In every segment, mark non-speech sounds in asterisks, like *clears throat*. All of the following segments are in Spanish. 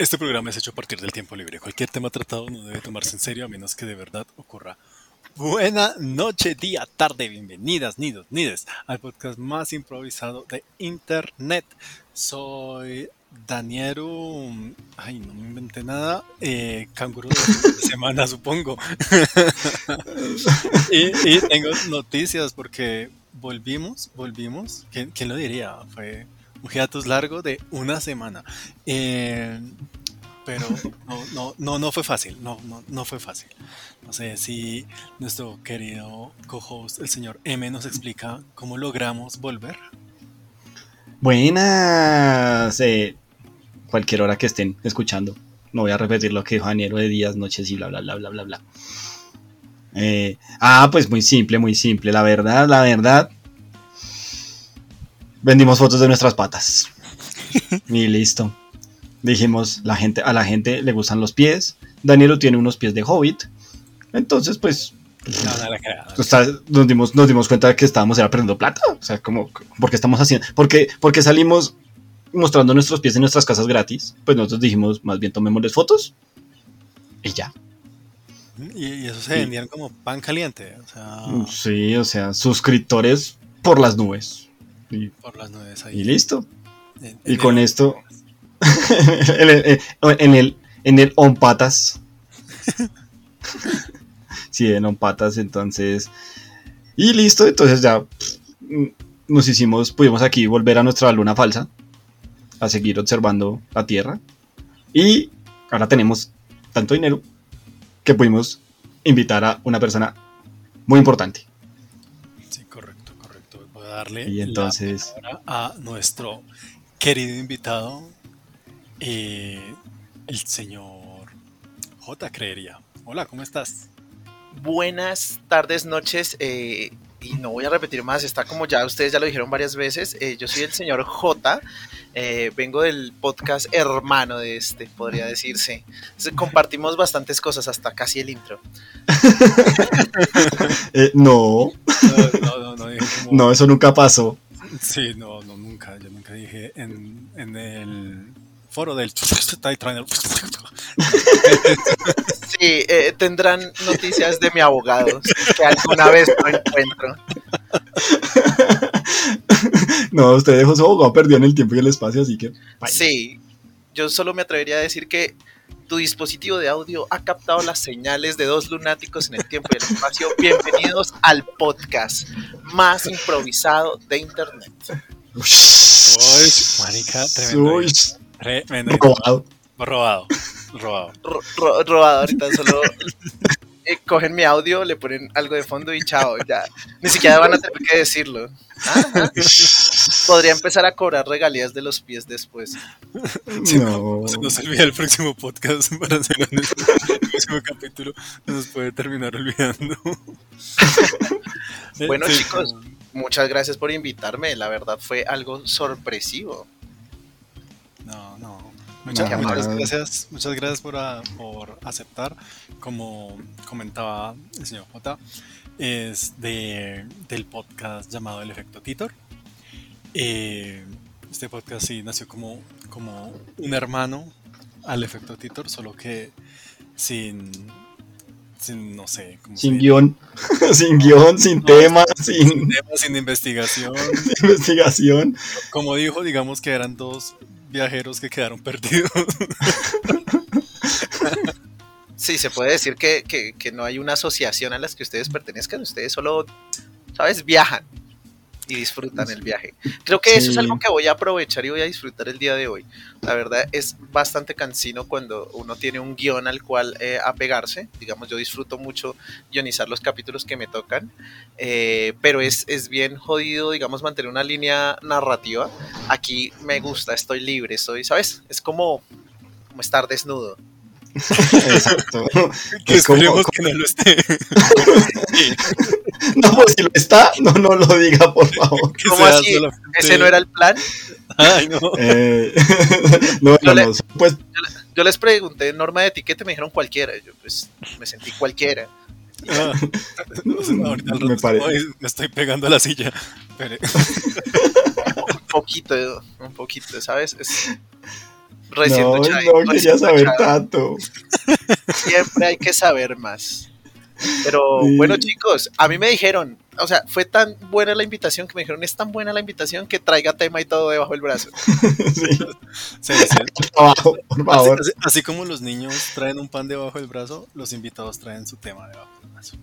Este programa es hecho a partir del tiempo libre. Cualquier tema tratado no debe tomarse en serio a menos que de verdad ocurra. Buena noche, día, tarde, bienvenidas, nidos, nides, al podcast más improvisado de Internet. Soy Daniero, ay, no me inventé nada, eh, canguro de semana supongo. *laughs* y, y, tengo noticias porque volvimos, volvimos, ¿quién, lo diría? Fue hiatus largo de una semana. Eh, pero no, no, no, no, fue fácil, no, no, no fue fácil. No sé si nuestro querido co-host, el señor M, nos explica cómo logramos volver. Buenas, eh, cualquier hora que estén escuchando. No voy a repetir lo que dijo Daniel de días, noches y bla, bla, bla, bla, bla, bla. Eh, ah, pues muy simple, muy simple. La verdad, la verdad. Vendimos fotos de nuestras patas. *laughs* y listo. Dijimos, la gente, a la gente le gustan los pies. Danielo tiene unos pies de hobbit. Entonces, pues. nos, dimos, nos dimos cuenta de que estábamos perdiendo plata. O sea, como, ¿por qué estamos haciendo? Porque, porque salimos mostrando nuestros pies en nuestras casas gratis. Pues nosotros dijimos, más bien tomémosles fotos. Y ya. Y, eso se vendían como pan caliente. O sea... Sí, o sea, suscriptores por las nubes. Y, por las nubes ahí. Y listo. y con esto *laughs* en, el, en, el, On Patas. *laughs* sí, en On Patas, entonces. Y listo, entonces ya nos hicimos, pudimos aquí volver a nuestra luna falsa, a seguir observando la Tierra. Y ahora tenemos tanto dinero que pudimos invitar a una persona muy importante. Darle y entonces... a nuestro querido invitado, eh, el señor J, creería. Hola, ¿cómo estás? Buenas tardes, noches. Eh, y no voy a repetir más, está como ya ustedes ya lo dijeron varias veces. Eh, yo soy el señor J. vengo del podcast hermano de este, podría decirse. compartimos bastantes cosas, hasta casi el intro. *laughs* no. No, no, no, no, eso nunca pasó. Sí, no, no, nunca. Yo nunca dije en, en el foro del *laughs* *laughs* Sí, eh, tendrán noticias de mi abogado que alguna vez lo encuentro. *laughs* No, usted dejó su abogado perdido en el tiempo y el espacio, así que. Sí, yo solo me atrevería a decir que tu dispositivo de audio ha captado las señales de dos lunáticos en el tiempo y el espacio. Bienvenidos al podcast más improvisado de internet. Uy, marica, tremendo. Robado. Robado. Robado. robado. Ahorita solo eh, cogen mi audio, le ponen algo de fondo y chao. Ya. Ni siquiera van a tener que decirlo. Podría empezar a cobrar regalías de los pies después. no. Se nos olvida el próximo podcast *laughs* para hacer el próximo capítulo. Nos puede terminar olvidando. *laughs* bueno, chicos, muchas gracias por invitarme. La verdad fue algo sorpresivo. No, no. Muchas, gracias, muchas gracias por, por, aceptar. Como comentaba el señor J, es de, del podcast llamado El Efecto Titor. Eh, este podcast sí nació como, como un hermano al Efecto Titor, solo que sin, sin no sé. *laughs* sin guion, sin guion, sin tema, sin... sin tema, sin investigación. *laughs* sin investigación. Como dijo, digamos que eran dos viajeros que quedaron perdidos. *laughs* Sí, se puede decir que, no hay una asociación a las que ustedes pertenezcan, ustedes solo, ¿sabes? Viajan y disfrutan el viaje. Creo que eso es algo que voy a aprovechar y voy a disfrutar el día de hoy. La verdad es bastante cansino cuando uno tiene un guion al cual eh, apegarse. Digamos, yo disfruto mucho guionizar los capítulos que me tocan, eh, pero es, es bien jodido, digamos, mantener una línea narrativa. Aquí me gusta, estoy libre, soy, ¿sabes? Es como, como estar desnudo. *laughs* Exacto. *laughs* que esperemos que no lo esté. *laughs* no, pues si lo está, no, no lo diga, por favor. ¿Cómo así? ¿Ese no era el plan? Ay, no. Eh, no, no, no. Pues... Yo, les pregunté norma de etiqueta y me dijeron cualquiera. Yo pues me sentí cualquiera. Ah, ahorita me, parece. me estoy pegando a la silla. un poquito, un poquito, ¿sabes? Es Recién no, duchadito, no quería saber duchado. tanto. Siempre hay que saber más. Pero Sí. bueno, chicos, a mí me dijeron, o sea, fue tan buena la invitación que me dijeron, es tan buena la invitación que traiga tema y todo debajo del brazo. *laughs* Sí, Sí, sí. abajo, *laughs* por favor. Así, así- así como los niños traen un pan debajo del brazo, los invitados traen su tema debajo del brazo.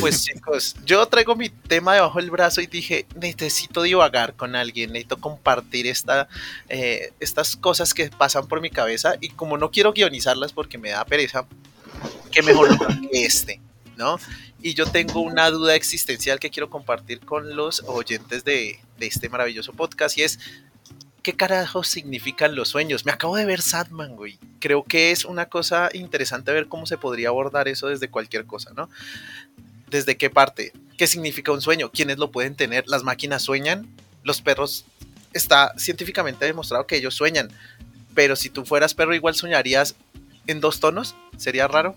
Pues chicos, yo traigo mi tema debajo del brazo y dije, necesito divagar con alguien, necesito compartir esta, eh, estas cosas que pasan por mi cabeza y como no quiero guionizarlas porque me da pereza, qué mejor que este, ¿no? Y yo tengo una duda existencial que quiero compartir con los oyentes de, de este maravilloso podcast y es, ¿qué carajos significan los sueños? Me acabo de ver Sadman, güey. Creo que es una cosa interesante ver cómo se podría abordar eso desde cualquier cosa, ¿no? ¿Desde qué parte? ¿Qué significa un sueño? ¿Quiénes lo pueden tener? ¿Las máquinas sueñan? Los perros, está científicamente demostrado que ellos sueñan. Pero si tú fueras perro, igual soñarías en dos tonos. ¿Sería raro?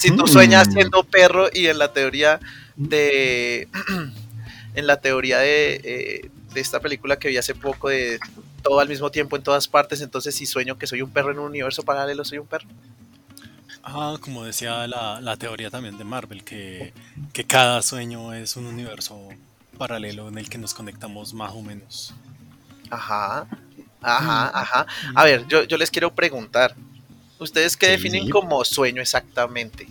Si tú sueñas Mm. siendo perro y en la teoría de. *clears throat* en la teoría de, eh, de esta película que vi hace poco de todo al mismo tiempo en todas partes, entonces si sueño que soy un perro en un universo paralelo, soy un perro. Ah, como decía la, la teoría también de Marvel, que, que cada sueño es un universo paralelo en el que nos conectamos más o menos. Ajá, ajá, Mm. ajá. A ver, yo, yo les quiero preguntar. ¿Ustedes qué Sí. definen como sueño exactamente?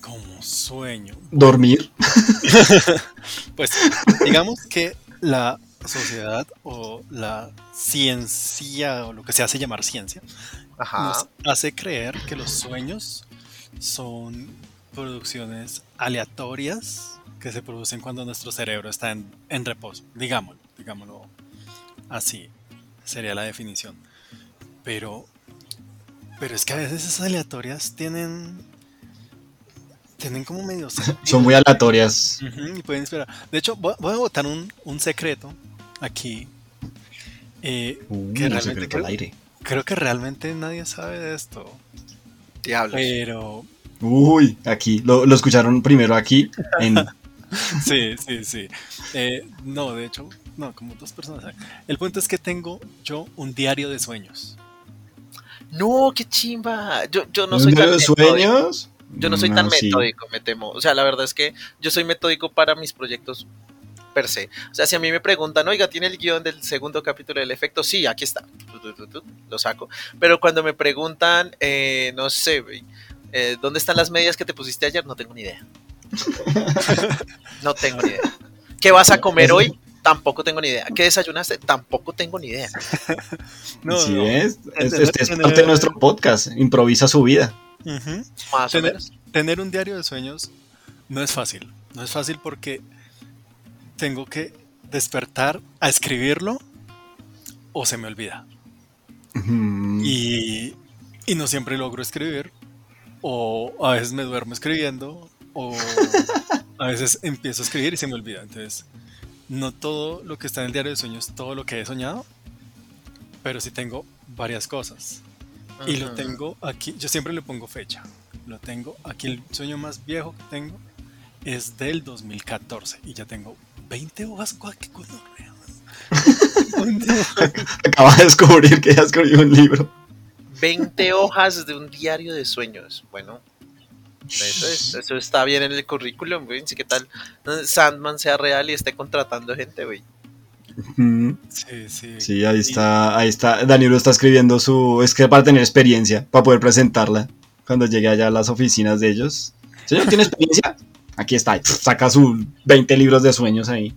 Como sueño. Dormir. *laughs* Pues digamos que la sociedad o la ciencia o lo que se hace llamar ciencia Ajá. nos hace creer que los sueños son producciones aleatorias que se producen cuando nuestro cerebro está en, en reposo. Digámoslo, digámoslo así. Sería la definición. Pero, pero es que a veces esas aleatorias tienen, tienen como medio *laughs* Son muy aleatorias. Ujú, y pueden esperar. De hecho, voy, voy a botar un, un secreto aquí. Eh, Uh, que un secreto al aire. Creo que realmente nadie sabe de esto. Diablos. Pero Uy, aquí. Lo, lo escucharon primero aquí. En, *laughs* sí, sí, sí. Eh, no, de hecho, no, como dos personas. saben. El punto es que tengo yo un diario de sueños. No, qué chimba. Yo, yo no ¿Un soy tan diario de metódico. sueños? Yo no soy tan No, sí. metódico, me temo. O sea, la verdad es que yo soy metódico para mis proyectos per se. O sea, si a mí me preguntan, oiga, ¿tiene el guion del segundo capítulo del efecto? Sí, aquí está. Lo saco. Pero cuando me preguntan, eh, no sé, eh, ¿dónde están las medias que te pusiste ayer? No tengo ni idea. no tengo ni idea. ¿Qué vas a *laughs* comer hoy? Tampoco tengo ni idea. ¿Qué desayunaste? Tampoco tengo ni idea. *laughs* No, sí, no. es. Este es tener- parte de nuestro podcast. Improvisa su vida. Ujú. Más o menos. tener un diario de sueños no es fácil. No es fácil porque tengo que despertar a escribirlo o se me olvida. Ujú. Y, y no siempre logro escribir. O a veces me duermo escribiendo. O *laughs* a veces empiezo a escribir y se me olvida. Entonces, no todo lo que está en el diario de sueños es todo lo que he soñado. Pero sí tengo varias cosas. Y lo tengo aquí, yo siempre le pongo fecha. Lo tengo aquí, el sueño más viejo que tengo es del 2014 y ya tengo 20 hojas. ¡guau, qué gonorrea! 20 hojas. Acaba de descubrir que ya escribió un libro. 20 hojas de un diario de sueños. Bueno, eso, es- eso está bien en el currículum, güey. ¿Qué tal Sandman sea real y esté contratando gente, güey? Sí, sí. Sí, ahí está, ahí está. Danilo está escribiendo su. Es que para tener experiencia, para poder presentarla cuando llegue allá a las oficinas de ellos. Señor, ¿tiene experiencia? Aquí está. Saca sus 20 libros de sueños ahí.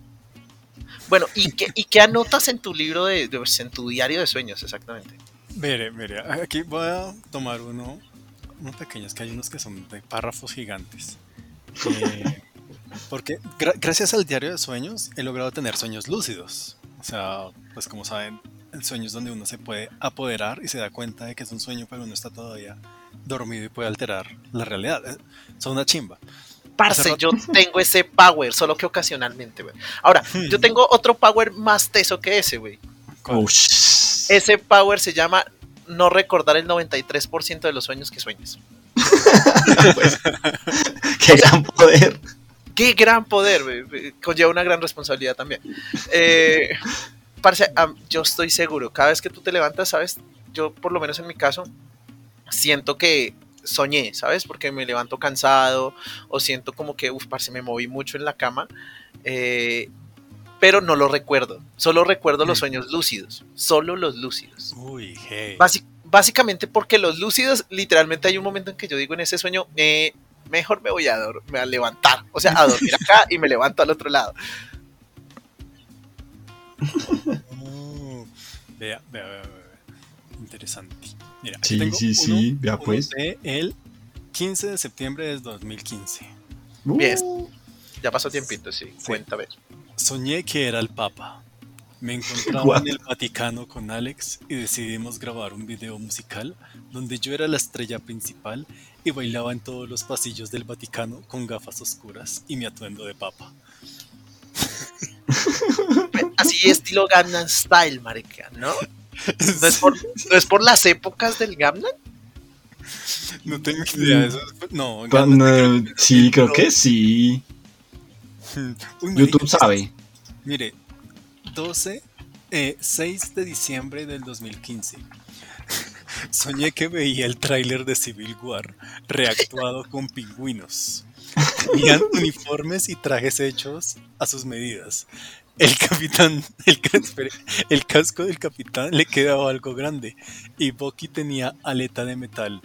Bueno, ¿y qué, y qué anotas en tu libro de, de- en tu diario de sueños, exactamente? Mire, mire, aquí voy a tomar uno, uno pequeño, es que hay unos que son de párrafos gigantes. Eh, porque gra- gracias al diario de sueños he logrado tener sueños lúcidos. O sea, pues como saben, el sueño es donde uno se puede apoderar y se da cuenta de que es un sueño, pero uno está todavía dormido y puede alterar la realidad. Eh, Son una chimba. Parce, yo *laughs* tengo ese power, solo que ocasionalmente, güey. Ahora, yo tengo otro power más teso que ese, güey. Ese power se llama no recordar el 93% de los sueños que sueñes. *laughs* ¡Qué gran poder! Qué gran poder, güey. Conlleva una gran responsabilidad también. Eh, parce, yo estoy seguro, cada vez que tú te levantas, ¿sabes? Yo, por lo menos en mi caso, siento que soñé, ¿sabes? Porque me levanto cansado o siento como que, uff, parce, me moví mucho en la cama. Eh, pero no lo recuerdo. Solo recuerdo los mm. sueños lúcidos. Solo los lúcidos. Uy, hey. básicamente porque los lúcidos, literalmente hay un momento en que yo digo en ese sueño, eh, mejor me voy a, a levantar. O sea, a dormir acá y me levanto al otro lado. Oh, *laughs* vea, vea, vea, Interesante. Mira, sí, tengo sí, sí, vea pues. el 15 de septiembre del 2015. Bien. Ya pasó tiempito, sí. sí. Cuéntame. Soñé que era el Papa. Me *laughs* encontraba en el Vaticano con Alex y decidimos grabar un video musical donde yo era la estrella principal y bailaba en todos los pasillos del Vaticano con gafas oscuras y mi atuendo de papa. *laughs* Así estilo Gangnam Style, marica, ¿no? ¿No es, por, ¿No es por las épocas del Gangnam? No tengo idea. Eso no, sí, creo que sí. *laughs* YouTube sabe. Mire, 12, 6 eh, de diciembre del 2015. *laughs* Soñé que veía el tráiler de Civil War reactuado con pingüinos. Tenían *laughs* uniformes y trajes hechos a sus medidas. El capitán, el, el, casco del capitán le quedaba algo grande y Bucky tenía aleta de metal.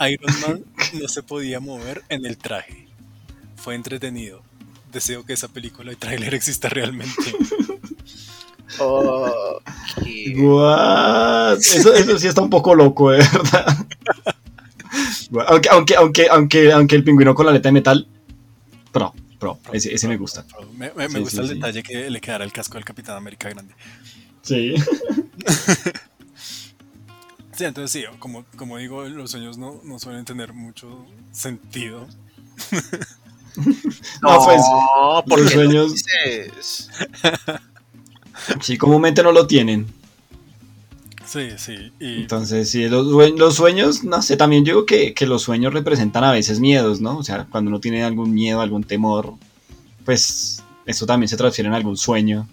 Iron Man no se podía mover en el traje. Fue entretenido deseo que esa película y tráiler exista realmente. *laughs* Oh, eso, eso, sí está un poco loco, de verdad. *laughs* aunque, aunque, aunque, aunque, aunque el pingüino con la aleta de metal, pro, pro, ese, ese me gusta. Me, me, gusta el detalle que le quedará el casco del Capitán América grande. Sí. *laughs* sí, entonces sí, como, como digo, los sueños no, no suelen tener mucho sentido. *laughs* No, pues, los sueños. sí, comúnmente no lo tienen. Sí, sí. Entonces, sí, los, los, sueños, no sé, también digo que, que, los sueños representan a veces miedos, ¿no? O sea, cuando uno tiene algún miedo, algún temor, pues eso también se transfiere en algún sueño.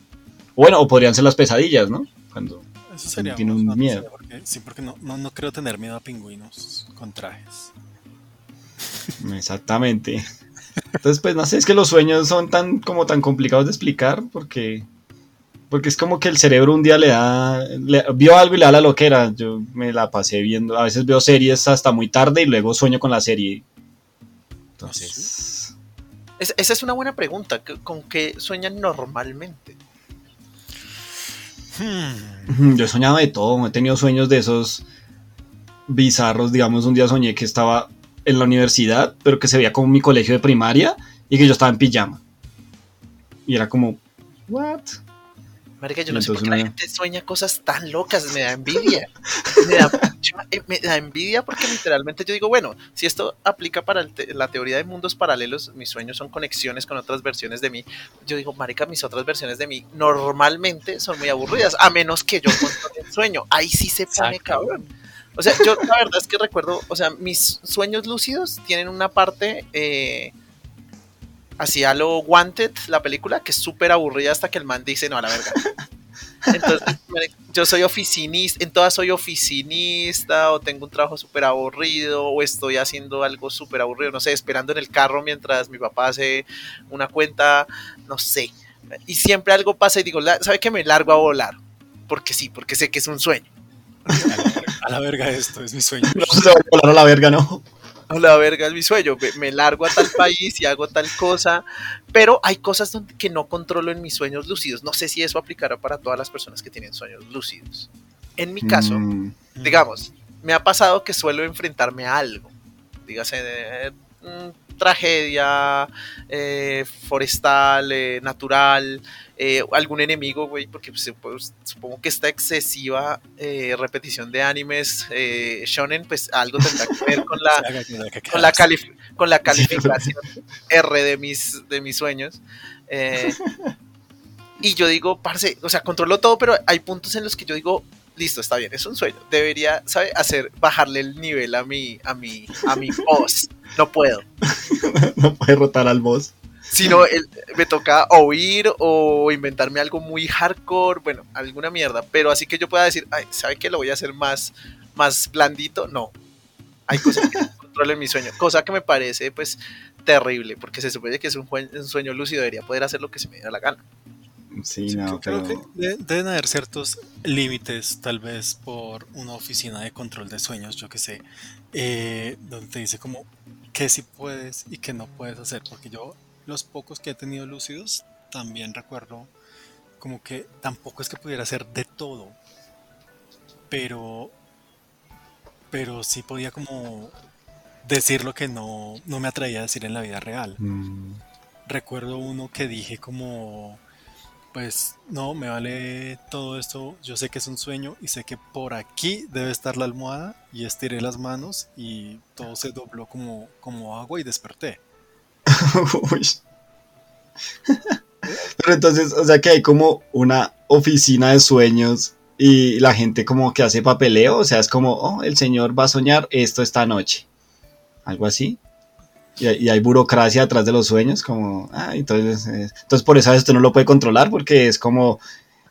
Bueno, o podrían ser las pesadillas, ¿no? Cuando, eso sería tiene un miedo. sí, porque no, no, no creo tener miedo a pingüinos con trajes. *laughs* Exactamente. Entonces, pues no sé, es que los sueños son tan como tan complicados de explicar porque porque es como que el cerebro un día le da vio algo y le da la loquera. Yo me la pasé viendo, a veces veo series hasta muy tarde y luego sueño con la serie. Entonces, esa es una buena pregunta, ¿con qué sueñan normalmente? Hmm. Yo he soñado de todo, he tenido sueños de esos bizarros, digamos, un día soñé que estaba en la universidad, pero que se veía como mi colegio de primaria y que yo estaba en pijama. Y era como, ¿what? Marica, yo no sé por qué la gente sueña cosas tan locas, me da *laughs* envidia. Eh, me, da, envidia porque literalmente yo digo, bueno, si esto aplica para la teoría de mundos paralelos, mis sueños son conexiones con otras versiones de mí. Yo digo, marica, mis otras versiones de mí normalmente son muy aburridas, a menos que yo controle el sueño. Ahí sí se pone cabrón. O sea, yo la verdad es que recuerdo, o sea, mis sueños lúcidos tienen una parte eh, así a lo Wanted, la película, que es súper aburrida hasta que el man dice, no, a la verga. Entonces, *laughs* yo soy oficinista, en todas soy oficinista, o tengo un trabajo súper aburrido, o estoy haciendo algo súper aburrido, no sé, esperando en el carro mientras mi papá hace una cuenta, no sé. Y siempre algo pasa y digo, ¿sabe que me largo a volar? Porque sí, porque sé que es un sueño. A la verga esto, es mi sueño. No se va a volar a la verga, no. A la verga es mi sueño. Me, largo a tal *laughs* país y hago tal cosa. Pero hay cosas que no controlo en mis sueños lúcidos. No sé si eso aplicará para todas las personas que tienen sueños lúcidos. En mi caso, mm. digamos, me ha pasado que suelo enfrentarme a algo. Dígase, eh, tragedia eh, forestal, eh, natural, eh, algún enemigo, güey, porque pues, pues, supongo que esta excesiva repetición de animes shonen, pues algo tendrá que ver con *laughs* la, con la, con la *laughs* calificación R de mis, de mis sueños. y yo digo, parce, o sea, controlo todo, pero hay puntos en los que yo digo, listo, está bien, es un sueño. Debería, ¿sabe? Hacer, bajarle el nivel a mi, a mi, a mi *laughs* voz. No puedo. *laughs* no puede rotar al boss. sino me toca oír o inventarme algo muy hardcore, bueno, alguna mierda, pero así que yo pueda decir, ay, ¿sabe que lo voy a hacer más, más blandito? No, hay cosas que *laughs* controlen mi sueño, cosa que me parece pues terrible, porque se supone que es un, un sueño lúcido, debería poder hacer lo que se me dé la gana. Sí, no, creo que deben haber ciertos límites, tal vez por una oficina de control de sueños, yo que sé, eh, donde te dice como qué sí puedes y qué no puedes hacer, porque yo los pocos que he tenido lúcidos también recuerdo como que tampoco es que pudiera hacer de todo, pero pero sí podía como decir lo que no, no me atraía a decir en la vida real. Mm. Recuerdo uno que dije como pues no, me vale todo esto, yo sé que es un sueño y sé que por aquí debe estar la almohada y estiré las manos y todo se dobló como, como agua y desperté. *laughs* Pero entonces, o sea que hay como una oficina de sueños y la gente como que hace papeleo, o sea, es como, oh, el señor va a soñar esto esta noche. Algo así. Y, hay burocracia atrás de los sueños, como, ah, entonces, eh, entonces por eso a veces usted no lo puede controlar, porque es como,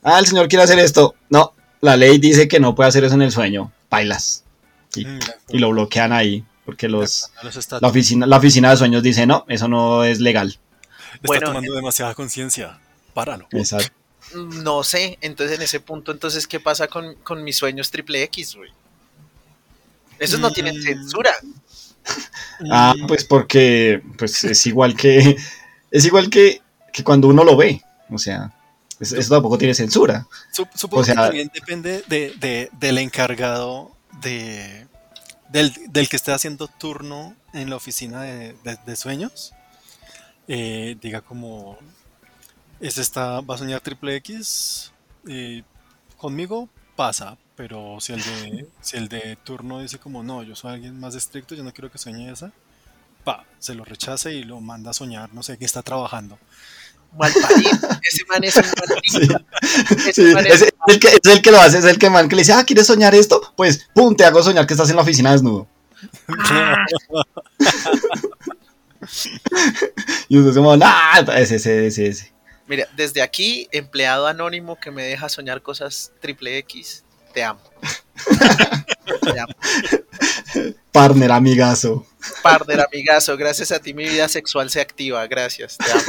ah, el señor quiere hacer esto. No, la ley dice que no puede hacer eso en el sueño, bailas. Y, mm, lo bloquean ahí, porque los, la, oficina, la oficina de sueños dice, no, eso no es legal. Está tomando demasiada conciencia, páralo. Exacto. No sé, entonces en ese punto, entonces, ¿qué pasa con, mis sueños triple X, güey? Esos no tienen mm. censura. *laughs* Ah, pues porque pues es igual que *laughs* es igual que, que cuando uno lo ve, o sea, eso, tampoco tiene censura. Supongo que también depende de, del encargado de del, que esté haciendo turno en la oficina de, sueños. Eh, diga como es esta va a soñar triple X eh, conmigo pasa pero si el de, *laughs* si el de turno dice como no, yo soy alguien más estricto, yo no quiero que sueñe esa, pa, se lo rechace y lo manda a soñar, no sé, que está trabajando. ese man es un *laughs* es, el que, es el que lo hace, es el que man que le dice, ah, ¿quieres soñar esto? Pues, pum, te hago soñar que estás en la oficina desnudo. *laughs* y usted como, nah, ese, ese, ese, ese. Mira, desde aquí, empleado anónimo que me deja soñar cosas triple X, te amo. te amo. Partner amigazo. Partner amigazo, gracias a ti mi vida sexual se activa, gracias, te amo.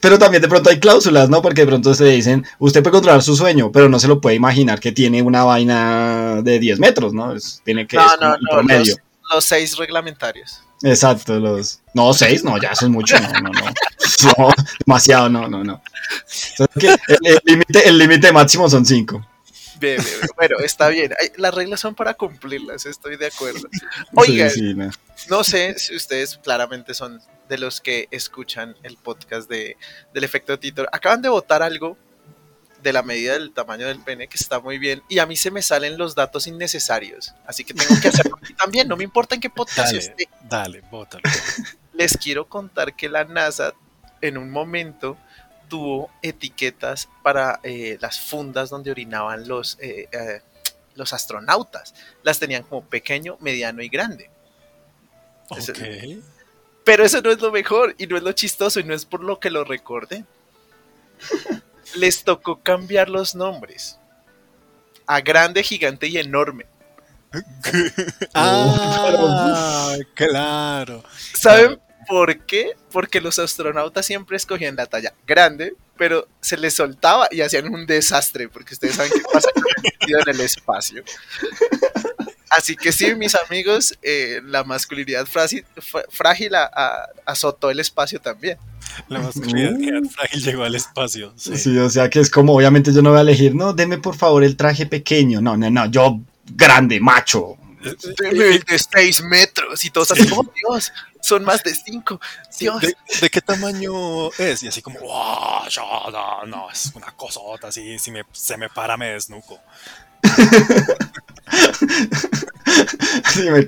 Pero también de pronto hay cláusulas, ¿no? Porque de pronto se dicen, usted puede controlar su sueño, pero no se lo puede imaginar que tiene una vaina de 10 metros, ¿no? tiene que... No, no, no, los, los seis reglamentarios. Exacto, los. No, seis, no, ya eso es mucho, no, no, *laughs* no. demasiado, no, no, no. el límite máximo son cinco. Bien, bien, bueno, está bien. Las reglas son para cumplirlas, estoy de acuerdo. Oigan, no. sé si ustedes claramente son de los que escuchan el podcast de, del efecto Titor. Acaban de votar algo de la medida del tamaño del pene, que está muy bien, y a mí se me salen los datos innecesarios, así que tengo que hacerlo también, no me importa en qué podcast dale, esté. Dale, bótalo. *laughs* Les quiero contar que la NASA en un momento tuvo etiquetas para eh, las fundas donde orinaban los, eh, eh, los astronautas. Las tenían como pequeño, mediano y grande. Pero eso no es lo mejor y no es lo chistoso y no es por lo que lo recordé les tocó cambiar los nombres a grande, gigante y enorme. *laughs* ah, claro. ¿Saben por qué? Porque los astronautas siempre escogían la talla grande, pero se les soltaba y hacían un desastre, porque ustedes saben qué pasa en el espacio. Así que sí, mis amigos, eh, la masculinidad frágil, azotó el espacio también. *laughs* La masculinidad uh. frágil llegó al espacio. Sí. o sea que es como, obviamente yo no voy a elegir, no, deme por favor el traje pequeño. No, no, no, yo grande, macho. Deme el de 6 metros y todos así, oh *laughs* Dios, son más de 5. Dios. ¿De, qué tamaño es? Y así como, wow, no, no, es una cosota así, si me, se me para me desnuco. *laughs* si, me,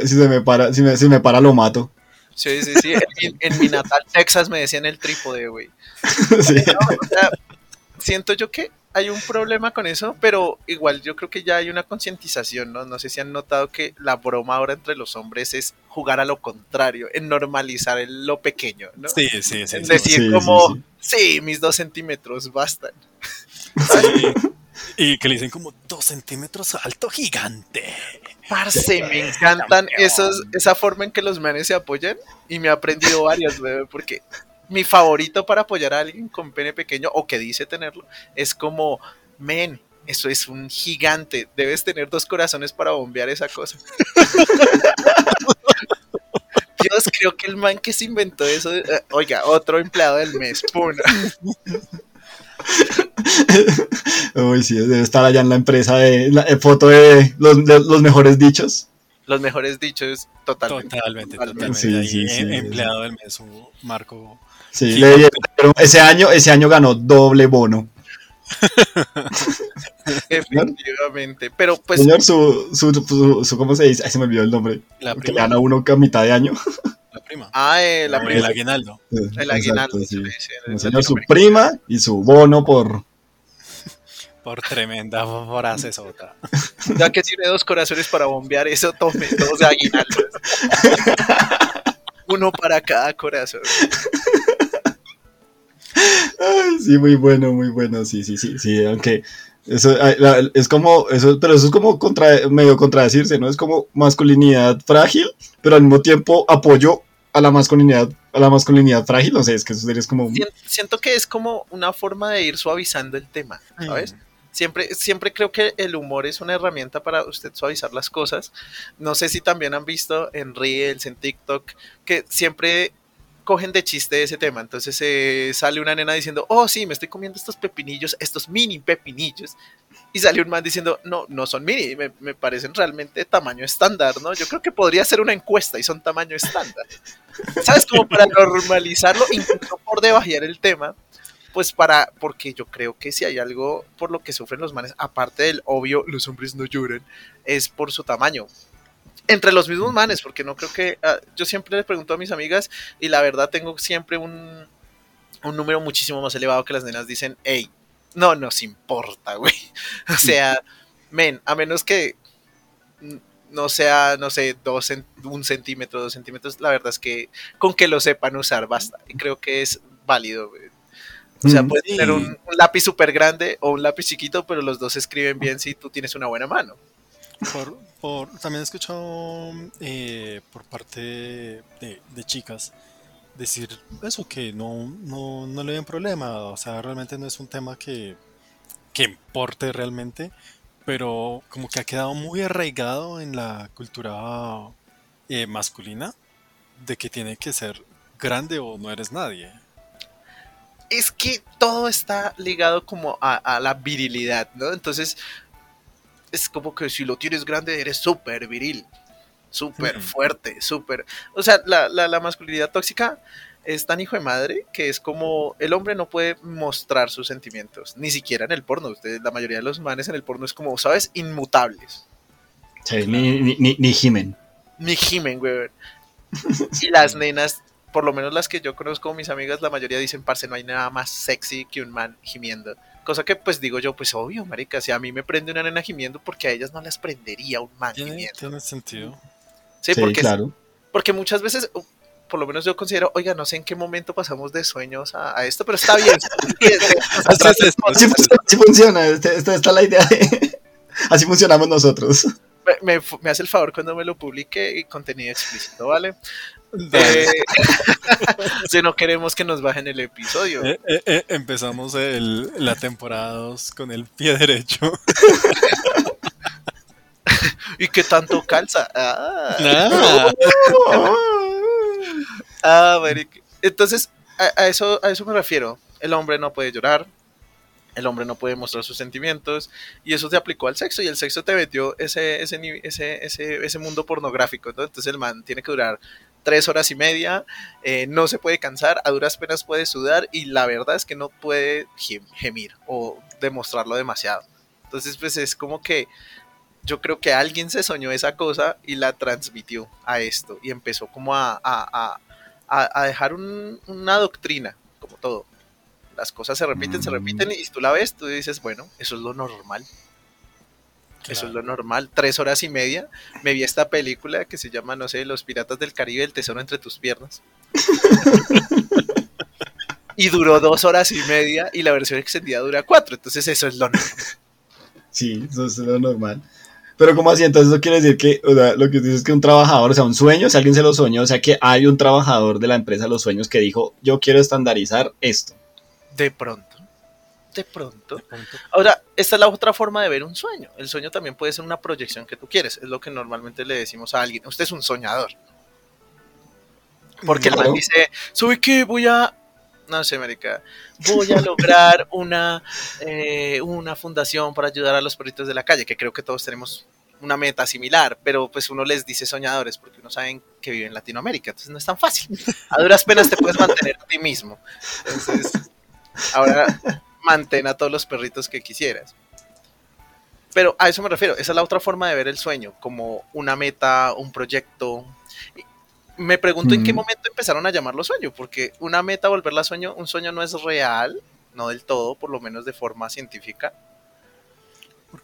si, se, me para, si me, si me para lo mato. Sí, sí, sí. En, mi natal Texas me decían el trípode, güey. *laughs* siento yo que hay un problema con eso, pero igual yo creo que ya hay una concientización, ¿no? No sé si han notado que la broma ahora entre los hombres es jugar a lo contrario, en normalizar lo pequeño, ¿no? Sí, sí, sí. En decir como, sí, mis dos centímetros bastan. Y que le dicen como dos centímetros alto gigante. Parce, me encantan esos, esa forma en que los manes se apoyan y me he aprendido varias, bebé, porque mi favorito para apoyar a alguien con pene pequeño o que dice tenerlo es como, men, eso es un gigante, debes tener dos corazones para bombear esa cosa. *laughs* Dios, creo que el man que se inventó eso, eh, oiga, otro empleado del mes, puna. *laughs* Uy, sí, debe estar allá en la empresa de la eh, foto de los, de los mejores dichos. Los mejores dichos, totalmente. Totalmente, totalmente. Sí, sí, sí, empleado del mes, un Marco Sí, le pero ese año, ese año ganó doble bono. *laughs* Efectivamente, pero pues. Señor, su, su, su, ¿cómo se dice? Ay, se me olvidó el nombre. La que gana uno a mitad de año. Prima. Ah, eh, la prima. El aguinaldo. El aguinaldo. señor, su prima y su bono por. Por tremenda frase sota. *laughs* Ya que tiene dos corazones para bombear, eso tome dos de aguinaldos. *laughs* Uno para cada corazón sí, muy bueno, muy bueno, sí, sí, sí, sí, aunque eso es como, eso, pero eso es como contra, medio contradecirse, ¿no? Es como masculinidad frágil, pero al mismo tiempo apoyo a la masculinidad, a la masculinidad frágil, o sea, es que eso sería como... Siento que es como una forma de ir suavizando el tema, ¿sabes? Siempre, siempre creo que el humor es una herramienta para usted suavizar las cosas. No sé si también han visto en Reels, en TikTok, que siempre cogen de chiste ese tema. Entonces eh, sale una nena diciendo, oh sí, me estoy comiendo estos pepinillos, estos mini pepinillos. Y sale un man diciendo, no, no son mini, me, parecen realmente tamaño estándar, ¿no? Yo creo que podría ser una encuesta y son tamaño estándar. *laughs* ¿Sabes? Como para normalizarlo, incluso por debajear el tema, pues para, porque yo creo que si hay algo por lo que sufren los manes, aparte del obvio, los hombres no lloran, es por su tamaño entre los mismos manes, porque no creo que. Ah, yo siempre les pregunto a mis amigas y la verdad tengo siempre un, un número muchísimo más elevado que las nenas dicen, hey, no nos importa, güey. *laughs* O sea, men, a menos que no sea, no sé, dos, un centímetro, dos centímetros, la verdad es que con que lo sepan usar basta. Y creo que es válido, güey. O sea, puedes tener un, un lápiz súper grande o un lápiz chiquito, pero los dos escriben bien si tú tienes una buena mano. Por, por, también he escuchado eh, por parte de, chicas decir eso, que no, no, no le problema, o sea, realmente no es un tema que, que importe realmente, pero como que ha quedado muy arraigado en la cultura eh, masculina de que tiene que ser grande o no eres nadie. Es que todo está ligado como a, a la virilidad, ¿no? Entonces, es como que si lo tienes grande eres súper viril, súper fuerte, súper... O sea, la, la, masculinidad tóxica es tan hijo de madre que es como el hombre no puede mostrar sus sentimientos, ni siquiera en el porno. Ustedes, la mayoría de los manes en el porno es como, ¿sabes? Inmutables. Sí, ni, ni, ni, gimen. Ni gimen, güey. y las *laughs* nenas, por lo menos las que yo conozco, mis amigas, la mayoría dicen, parce, no hay nada más sexy que un man gimiendo. Cosa que pues digo yo, pues obvio, marica, si a mí me prende una nena gimiendo, porque a ellas no les prendería un man gimiendo. Tiene sentido. Sí, porque, claro. porque muchas veces, por lo menos yo considero, oiga, no sé en qué momento pasamos de sueños a, esto, pero está bien. *laughs* así, funciona, esta, es la idea *laughs* Así funcionamos nosotros. Me, me, hace el favor cuando me lo publique y contenido explícito, ¿vale? Eh, *laughs* si no queremos que nos bajen el episodio. Eh, eh, empezamos el, la temporada 2 con el pie derecho. ¿Y qué tanto calza? Ah, *laughs* ah Entonces, a, eso, a eso me refiero. El hombre no puede llorar, el hombre no puede mostrar sus sentimientos y eso se aplicó al sexo y el sexo te metió ese, ese, ese, ese, mundo pornográfico. Entonces el man tiene que durar tres horas y media, eh, no se puede cansar, a duras penas puede sudar y la verdad es que no puede gemir o demostrarlo demasiado. Entonces pues es como que yo creo que alguien se soñó esa cosa y la transmitió a esto y empezó como a, a, a, a dejar una doctrina, como todo. Las cosas se repiten, se repiten y tú la ves, tú dices, bueno, eso es lo normal. Eso es lo normal. Tres horas y media me vi esta película que se llama, no sé, Los Piratas del Caribe, el tesoro entre tus piernas. *laughs* y duró dos horas y media y la versión extendida dura cuatro. Entonces eso es lo normal. Sí, eso es lo normal. Pero como así, entonces eso quiere decir que, o sea, lo que dices es que un trabajador, o sea, un sueño, si alguien se lo soñó, o sea, que hay un trabajador de la empresa Los Sueños que dijo, yo quiero estandarizar esto. De pronto. De pronto. Ahora, esta es la otra forma de ver un sueño. El sueño también puede ser una proyección que tú quieres. Es lo que normalmente le decimos a alguien. Usted es un soñador. Porque el man dice, ¿sabe qué? Voy a no sé, América, voy a lograr una, eh, una fundación para ayudar a los perritos de la calle, que creo que todos tenemos una meta similar, pero pues uno les dice soñadores porque uno saben que vive en Latinoamérica, entonces no es tan fácil. A duras penas te puedes mantener a ti mismo. Entonces, ahora mantén a todos los perritos que quisieras. Pero a eso me refiero, esa es la otra forma de ver el sueño, como una meta, un proyecto, me pregunto en qué momento empezaron a llamarlo sueño, porque una meta volverla sueño, un sueño no es real, no del todo, por lo menos de forma científica.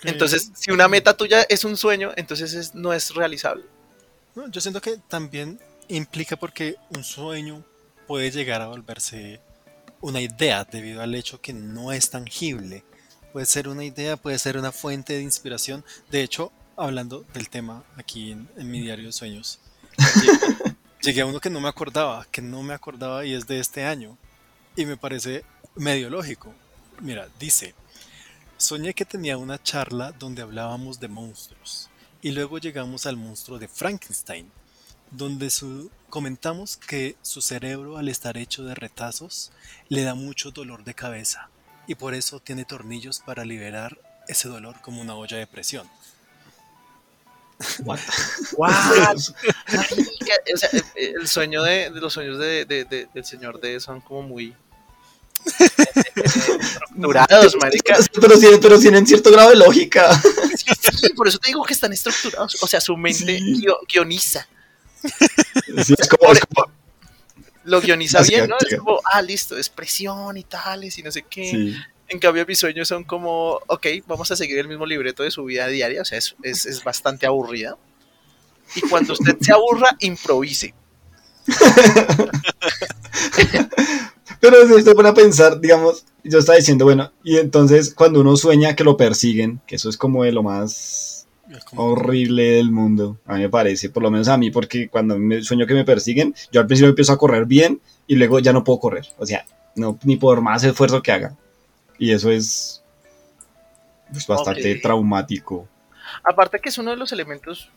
Entonces, si una meta tuya es un sueño, entonces no es realizable. yo siento que también implica porque un sueño puede llegar a volverse una idea debido al hecho que no es tangible. Puede ser una idea, puede ser una fuente de inspiración. De hecho, hablando del tema aquí en, en mi diario de sueños, *laughs* llegué a uno que no me acordaba, que no me acordaba y es de este año. Y me parece medio lógico. Mira, dice, soñé que tenía una charla donde hablábamos de monstruos. Y luego llegamos al monstruo de Frankenstein, donde su, comentamos que su cerebro al estar hecho de retazos le da mucho dolor de cabeza y por eso tiene tornillos para liberar ese dolor como una olla de presión. What? *laughs* *laughs* el sueño de, los sueños de, del señor D son como muy *laughs* estructurados, marica. Pero, pero, tienen cierto grado de lógica. por eso te digo que están estructurados. O sea, su mente guioniza. lo guioniza bien, ¿no? Es como, ah, listo, expresión y tales y no sé qué. En cambio, mis sueños son como, ok, vamos a seguir el mismo libreto de su vida diaria, o sea, es, es, bastante aburrida. Y cuando usted se aburra, improvise. *laughs* Pero si usted pone a pensar, digamos, yo estaba diciendo, bueno, y entonces cuando uno sueña que lo persiguen, que eso es como de lo más horrible del mundo, a mí me parece, por lo menos a mí, porque cuando me sueño que me persiguen, yo al principio empiezo a correr bien y luego ya no puedo correr, o sea, no, ni por más esfuerzo que haga. Y eso es pues, bastante traumático. Aparte que es uno de los elementos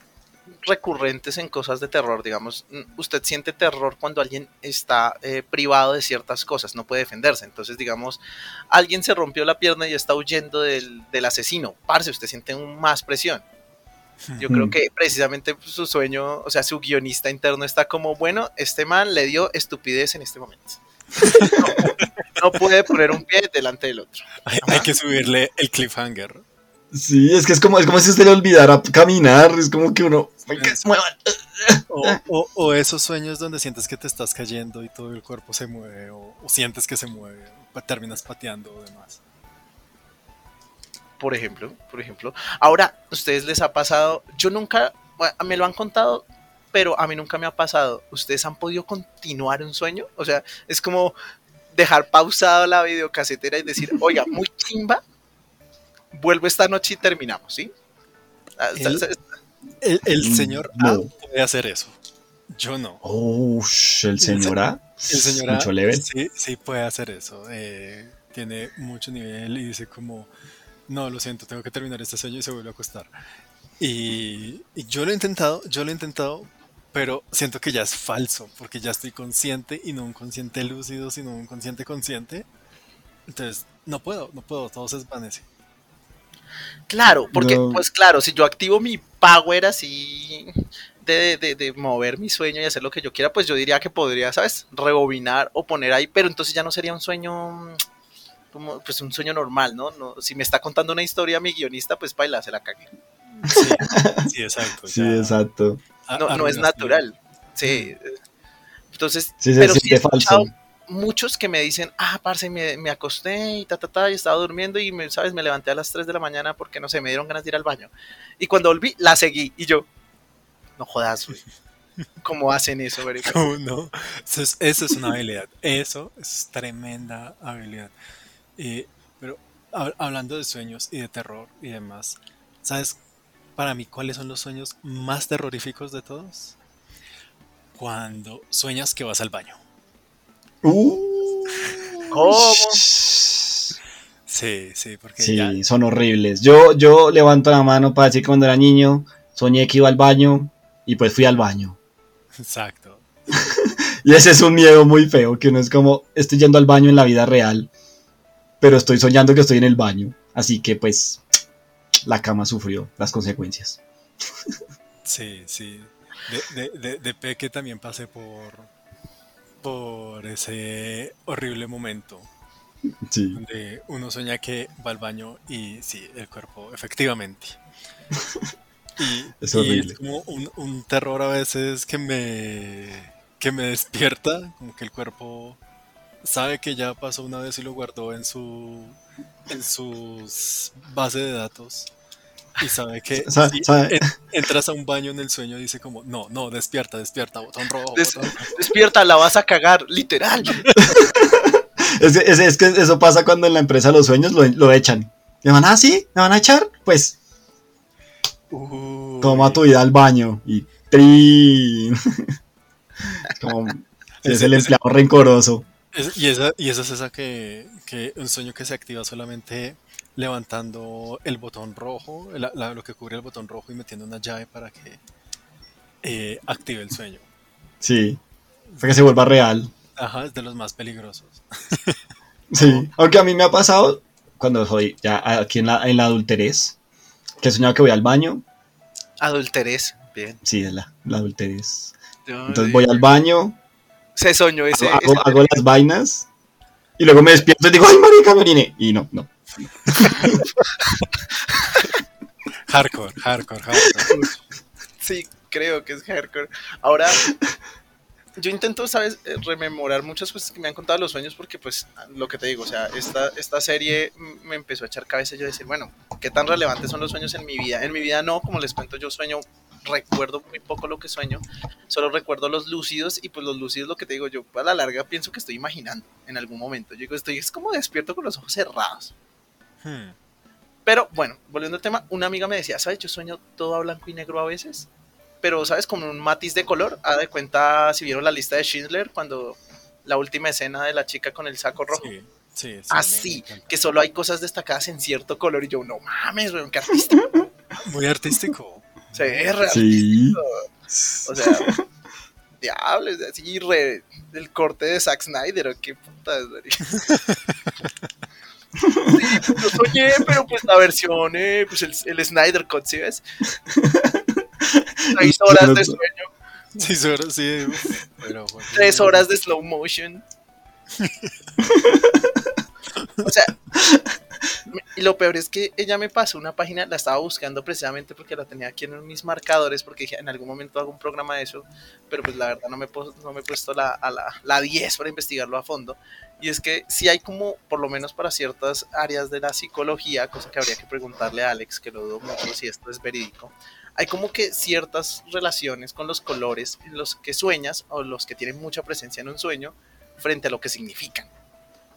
recurrentes en cosas de terror, digamos, usted siente terror cuando alguien está eh, privado de ciertas cosas, no puede defenderse, entonces digamos, alguien se rompió la pierna y está huyendo del, asesino, parce, usted siente más presión. Yo creo que precisamente su sueño, o sea, su guionista interno está como, bueno, este man le dio estupidez en este momento *laughs* no, puede poner un pie delante del otro. Hay, que subirle el cliffhanger. Sí, es que es como, es como si usted le olvidara caminar, es como que uno... O, o, esos sueños donde sientes que te estás cayendo y todo el cuerpo se mueve, o, sientes que se mueve, o terminas pateando o demás. Por ejemplo, por ejemplo. Ahora, ¿ustedes les ha pasado? Yo nunca, me lo han contado pero a mí nunca me ha pasado. ¿Ustedes han podido continuar un sueño? O sea, es como dejar pausado la videocasetera y decir, oiga, muy chimba, vuelvo esta noche y terminamos, ¿sí? Ah, el, mm, señor A puede hacer eso. Yo no. Oh, el señor A. El señor A. Mucho level. Sí, sí puede hacer eso. Eh, tiene mucho nivel y dice como, no, lo siento, tengo que terminar este sueño y se vuelve a acostar. y, yo lo he intentado, yo lo he intentado, pero siento que ya es falso, porque ya estoy consciente y no un consciente lúcido, sino un consciente consciente. Entonces, no puedo, no puedo, todo se desvanece. Claro, porque, pues claro, si yo activo mi power así de, de, de, mover mi sueño y hacer lo que yo quiera, pues yo diría que podría, ¿sabes? Rebobinar o poner ahí, pero entonces ya no sería un sueño como pues un sueño normal, ¿no? no si me está contando una historia mi guionista, pues baila, se la cague. Sí, exacto. Sí, exacto. No, no es natural. Sí. Entonces, pero sí he escuchado muchos que me dicen, ah, parce, me, me acosté y ta, ta, ta, y estaba durmiendo y, me, ¿sabes? Me levanté a las 3 de la mañana porque, no sé, me dieron ganas de ir al baño. Y cuando volví, la seguí. Y yo, no jodas, güey. *laughs* ¿Cómo hacen eso, ¿Cómo no? Eso es, eso es, una habilidad. Eso es tremenda habilidad. pero hablando de sueños y de terror y demás, ¿sabes para mí cuáles son los sueños más terroríficos de todos? Cuando sueñas que vas al baño. Uh. ¿Cómo? Sí, sí, porque sí, son horribles. Yo, yo levanto la mano para decir que cuando era niño soñé que iba al baño y pues fui al baño. Exacto. *laughs* y ese es un miedo muy feo, que uno es como, estoy yendo al baño en la vida real, pero estoy soñando que estoy en el baño. Así que pues la cama sufrió las consecuencias. *laughs* Sí, sí. De, de, de Peque también pasé por, por ese horrible momento. Sí. Donde uno sueña que va al baño y sí, el cuerpo, efectivamente. Y *laughs* es, como un, terror a veces que me, que me *laughs* despierta, como que el cuerpo sabe que ya pasó una vez y lo guardó en su en sus bases de datos y sabe que *laughs* entras a un baño en el sueño y dice como, no, no, despierta, despierta, botón rojo. Despierta, la vas a cagar, literal. *laughs* es, que eso pasa cuando en la empresa los sueños lo, echan. ¿Me van a, ah, sí? ¿Me van a echar? Pues... Toma tu vida al baño y ¡trin! *laughs* es como... Es el empleado rencoroso. y, esa, y esa es esa que, que un sueño que se activa solamente levantando el botón rojo, lo que cubre el botón rojo y metiendo una llave para que eh, active el sueño. Sí, para que se vuelva real. Ajá, es de los más peligrosos. *laughs* sí, aunque a mí me ha pasado cuando soy ya aquí en la, en la adulterez, que he soñado que voy al baño. Adulterez, bien. Sí, es la, la adulterez. Entonces voy al baño. Se soñó ese. Hago, hago, las vainas y luego me despierto y digo, ¡ay, marica, me Y no, no. *laughs* hardcore, hardcore, hardcore. Sí, creo que es hardcore. Ahora, yo intento, ¿sabes?, eh, rememorar muchas cosas que me han contado los sueños porque, pues, lo que te digo, o sea, esta, esta serie me empezó a echar cabeza y yo decir, bueno, ¿qué tan relevantes son los sueños en mi vida? En mi vida no, como les cuento, yo sueño, recuerdo muy poco lo que sueño, solo recuerdo los lúcidos y pues los lúcidos, lo que te digo, yo a la larga pienso que estoy imaginando en algún momento. Yo digo, estoy, es como despierto con los ojos cerrados. Hmm. Pero bueno, volviendo al tema, una amiga me decía, ¿sabes? Yo sueño todo a blanco y negro a veces, pero ¿sabes? Como un matiz de color. A de cuenta, si vieron la lista de Schindler, cuando la última escena de la chica con el saco rojo. Sí, sí, Así, que solo hay cosas destacadas en cierto color. Y yo, no mames, weón, qué artístico. *laughs* Muy artístico. Sí, es sí. O sea, *laughs* diablos, así re, el corte de Zack Snyder, o qué puta *laughs* Sí, lo soñé, pero pues la versión, eh, pues el, el, Snyder Cut, ¿sí ves? Seis *laughs* horas de sueño. Seis horas, sí. Pero, Tres horas de slow motion. *laughs* o sea, *laughs* y lo peor es que ella me pasó una página, la estaba buscando precisamente porque la tenía aquí en mis marcadores, porque dije, en algún momento hago un programa de eso, pero pues la verdad no me, no me he puesto la, a la, la 10 para investigarlo a fondo. Y es que si hay como, por lo menos para ciertas áreas de la psicología, cosa que habría que preguntarle a Alex, que lo dudo mucho si esto es verídico, hay como que ciertas relaciones con los colores en los que sueñas o los que tienen mucha presencia en un sueño frente a lo que significan.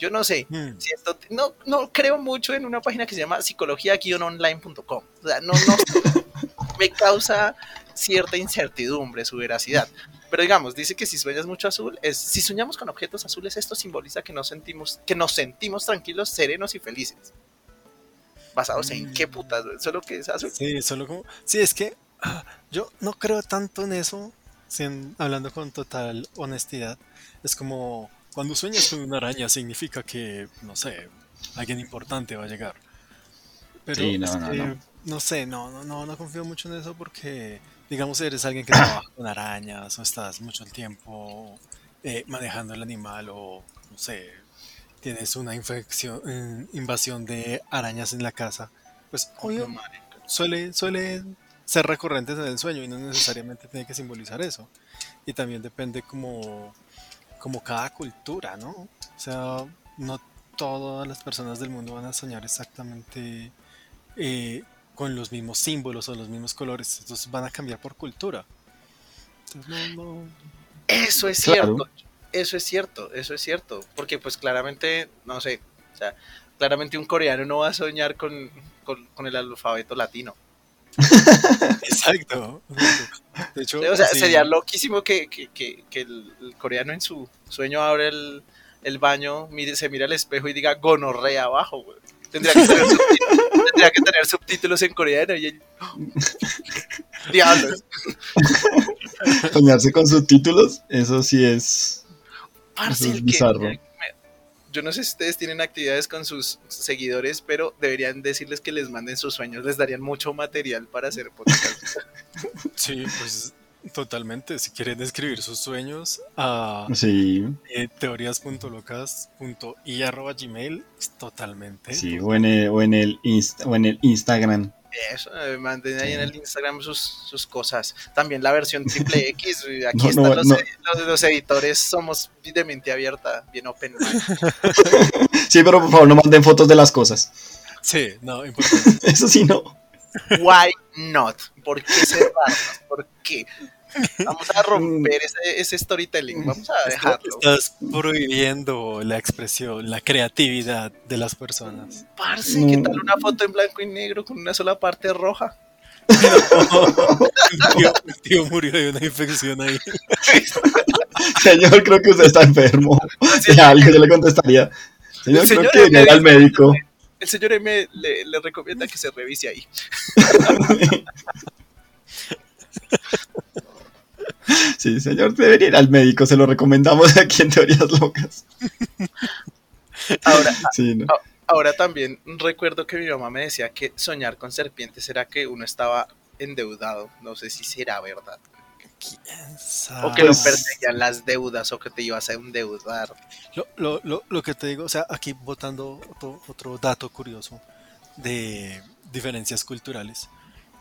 Yo no sé, hmm. si esto, no, no creo mucho en una página que se llama psicología-online.com. O sea, no, no, *laughs* me causa cierta incertidumbre su veracidad. Pero digamos, dice que si sueñas mucho azul, es, si soñamos con objetos azules, esto simboliza que nos sentimos, que nos sentimos tranquilos, serenos y felices. Basados en qué putas, solo que es azul. Sí, solo como. Sí, es que ah, yo no creo tanto en eso, hablando con total honestidad. Es como cuando sueñas con una araña, significa que, no sé, alguien importante va a llegar. Pero sí, no, no, no. no sé, no, no, no, no confío mucho en eso porque digamos, eres alguien que trabaja con arañas o estás mucho el tiempo eh, manejando el animal o, no sé, tienes una infección, eh, invasión de arañas en la casa, pues obvio, suele, suele ser recurrentes en el sueño y no necesariamente tiene que simbolizar eso. Y también depende como, como cada cultura, ¿no? O sea, no todas las personas del mundo van a soñar exactamente eh, con los mismos símbolos o los mismos colores. Entonces van a cambiar por cultura. Eso es cierto. Eso es cierto, eso es cierto. Porque pues claramente, no sé, o sea, claramente un coreano no va a soñar con, el alfabeto latino. Exacto. De hecho, o sea, sería loquísimo que, el, coreano en su sueño abre el, baño, mire, se mira al espejo y diga gonorrea abajo, Tendría que tener subtítulos, tendría que tener subtítulos en coreano y *laughs* Diablos. Soñarse con subtítulos, eso sí es. Parce, es bizarro yo no sé si ustedes tienen actividades con sus seguidores, pero deberían decirles que les manden sus sueños, les darían mucho material para hacer podcast. *laughs* Sí, pues totalmente. Si quieren describir sus sueños a sí. eh, teorías.locas.i.gmail, totalmente. Sí, o en el, o en el, o en el Instagram. Eso, eh, manden ahí en el Instagram sus, sus, cosas. También la versión *laughs* triple X. Aquí están los, los, editores, somos de mente abierta, bien open. *laughs* sí, pero por favor no manden fotos de las cosas. Sí, no, *laughs* importante. Eso sí, no. Why not? ¿Por qué cerrarnos? ¿Por qué? Vamos a romper ese, ese, storytelling, vamos a dejarlo. Estás prohibiendo la expresión, la creatividad de las personas. Parce, ¿qué tal una foto en blanco y negro con una sola parte roja? *laughs* el, tío, murió de una infección ahí. *laughs* Señor, creo que usted está enfermo. Si algo yo le contestaría. Señor, creo que M, al médico. El señor M le, le recomienda que se revise ahí. *laughs* *laughs* Sí, señor, debería ir al médico, se lo recomendamos *laughs* aquí en Teorías Locas. Ahora, ahora también recuerdo que mi mamá me decía que soñar con serpientes era que uno estaba endeudado. No sé si será verdad. O que lo perseguían las deudas o que te ibas a endeudar. Lo, lo, lo, que te digo, o sea, aquí votando otro, otro dato curioso de diferencias culturales.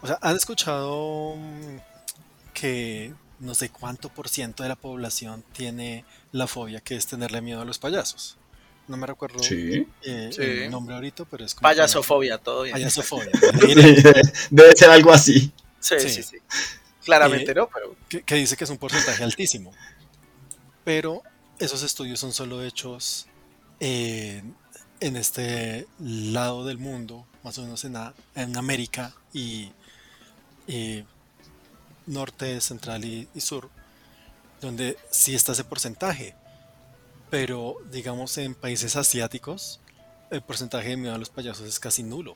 O sea, ¿han escuchado mm, que no sé cuánto por ciento de la población tiene la fobia que es tenerle miedo a los payasos. No me recuerdo eh, el nombre ahorita, pero es como Payasofobia, todo bien. Payasofobia. *laughs* Debe ser algo así. Sí, sí, sí. Claramente eh, no, pero... Que, dice que es un porcentaje altísimo. Pero esos estudios son solo hechos en este lado del mundo, más o menos en, en América y, y norte, central y, sur, donde sí está ese porcentaje. Pero digamos en países asiáticos, el porcentaje de miedo a los payasos es casi nulo.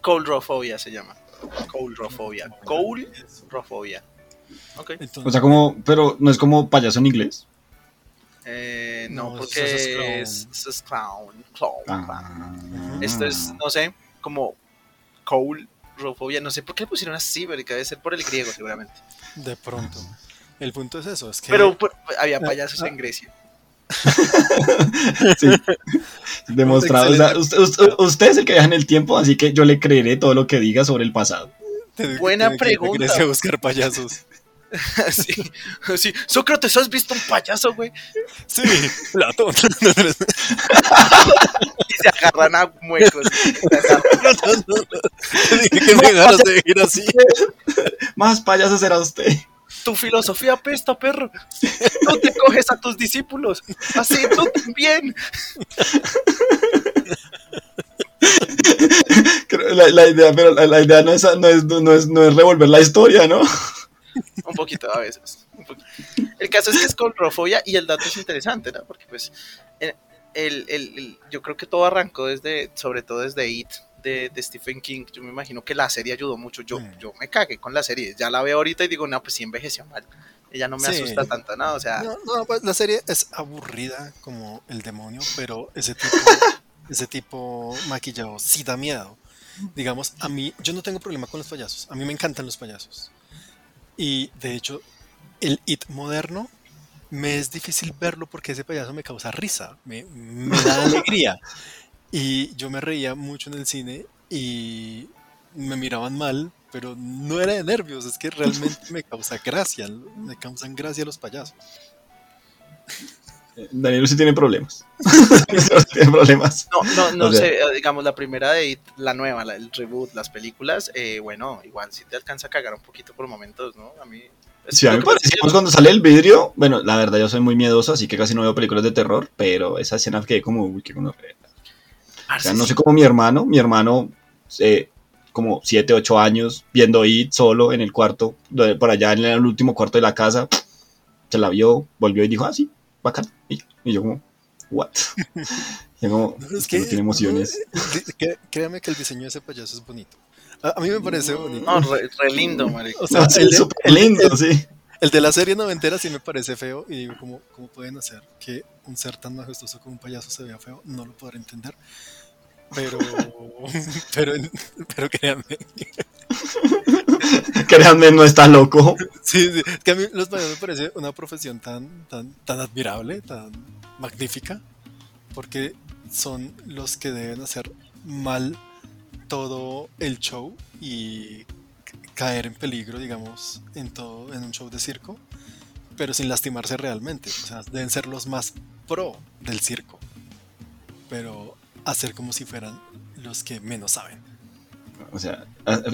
Coulrofobia se llama. Coulrofobia. Coulrofobia. Okay. o sea, como, pero no es como payaso en inglés. Eh, no, porque es, clown. Ah. Esto es, no sé, como coul rofobia, no sé por qué le pusieron así, pero debe ser por el griego seguramente. De pronto. El punto es eso, es que... Pero había payasos en Grecia. sí. Demostrado. usted, es el que viaja en el tiempo, así que yo le creeré todo lo que diga sobre el pasado. Buena pregunta. Grecia a buscar payasos. *laughs* sí, sí. Sócrates, ¿has visto un payaso, güey? Sí, Platón. *laughs* y se agarran a muecos. Dije que me dejaras de ir así. Más payaso será usted. Tu filosofía pesta, perro. No te coges a tus discípulos. Así tú también. La, la, idea, pero la, idea no es, no, es, no, es, no es revolver la historia, ¿no? *laughs* un poquito a veces. El caso es que es con rofobia y el dato es interesante, ¿no? Porque pues el, el, yo creo que todo arrancó desde, sobre todo desde It, de, Stephen King. Yo me imagino que la serie ayudó mucho. Yo, yo me cagué con la serie. Ya la veo ahorita y digo, no, pues sí envejeció mal. Ella no me asusta tanto, ¿no? O sea... No, pues la serie es aburrida como el demonio, pero ese tipo, *laughs* ese tipo maquillado sí da miedo. Digamos, a mí, yo no tengo problema con los payasos. A mí me encantan los payasos. Y de hecho, el It moderno me es difícil verlo porque ese payaso me causa risa, me, da *laughs* alegría. Y yo me reía mucho en el cine y me miraban mal, pero no era de nervios, es que realmente *laughs* me causa gracia, me causan gracia los payasos. Daniel sí tiene problemas. *laughs* *laughs* tiene problemas. No, no, no sé, digamos, la primera de la nueva, la, el reboot, las películas, eh, bueno, igual si te alcanza a cagar un poquito por momentos, ¿no? A mí. Sí, a mí me cuando sale el vidrio, bueno, la verdad yo soy muy miedoso, así que casi no veo películas de terror, pero esa escena quedé como, uy, qué bueno. O sea, no sé cómo mi hermano, mi hermano, eh, como 7, 8 años, viendo It solo en el cuarto, por allá en el último cuarto de la casa, se la vio, volvió y dijo, ah, sí, bacán. Y, yo como, what? *laughs* yo como, es que, no tiene emociones. *laughs* créame que el diseño de ese payaso es bonito. A, mí me parece bonito. No, re, lindo, marico. *laughs* O sea, el, súper lindo, sí. El de la serie noventera sí me parece feo y digo, ¿cómo, ¿cómo pueden hacer que un ser tan majestuoso como un payaso se vea feo? No lo podré entender. Pero, *laughs* pero, pero créanme. créanme, no está loco. Sí, sí, es que a mí los payasos me parece una profesión tan, tan, tan admirable, tan magnífica, porque son los que deben hacer mal todo el show y caer en peligro, digamos, en todo, en un show de circo, pero sin lastimarse realmente. O sea, deben ser los más pro del circo. Pero hacer como si fueran los que menos saben. O sea,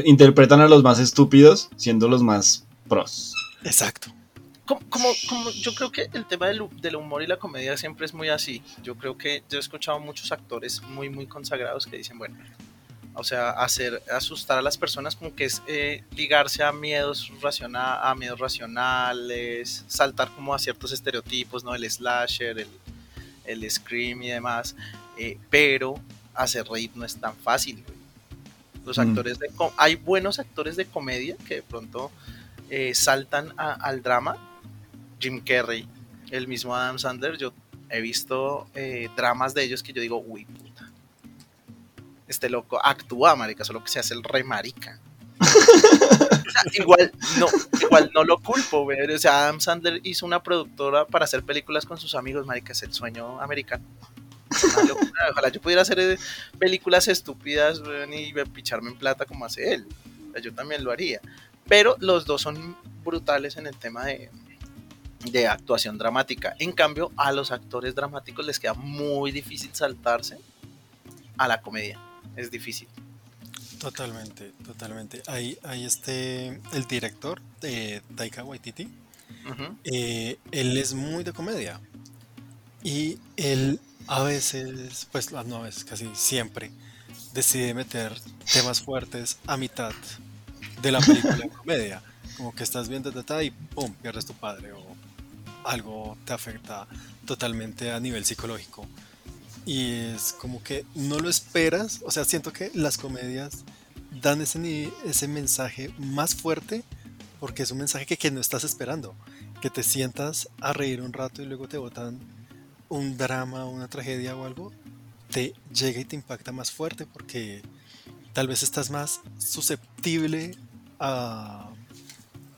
interpretan a los más estúpidos siendo los más pros. Exacto. Como, como, yo creo que el tema del, del, humor y la comedia siempre es muy así. Yo creo que yo he escuchado muchos actores muy, muy consagrados que dicen, bueno, o sea, hacer asustar a las personas como que es eh, ligarse a miedos racional, a miedos racionales, saltar como a ciertos estereotipos, ¿no? El slasher, el, el scream y demás. Eh, pero hacer reír no es tan fácil. Los mm. actores de hay buenos actores de comedia que de pronto eh, saltan al drama. Jim Carrey, el mismo Adam Sandler, yo he visto eh, dramas de ellos que yo digo, uy, puta. Este loco actúa, marica, solo que se hace el re marica. *laughs* igual, no, igual no lo culpo, O sea, Adam Sandler hizo una productora para hacer películas con sus amigos, marica, es el sueño americano. Ojalá yo pudiera hacer eh, películas estúpidas y picharme en plata como hace él. Yo también lo haría. Pero los dos son brutales en el tema de, de actuación dramática. En cambio, a los actores dramáticos les queda muy difícil saltarse a la comedia. Es difícil. Totalmente, totalmente. Ahí, ahí este, el director de Taika Waititi, eh, él es muy de comedia. Y él a veces, pues no veces, casi siempre, decide meter temas fuertes a mitad de la película de comedia. Como que estás viendo tata y pum, pierdes tu padre o algo te afecta totalmente a nivel psicológico. Y es como que no lo esperas, o sea, siento que las comedias dan ese, ese mensaje más fuerte porque es un mensaje que, que no estás esperando, que te sientas a reír un rato y luego te botan un drama, una tragedia o algo, te llega y te impacta más fuerte porque tal vez estás más susceptible a,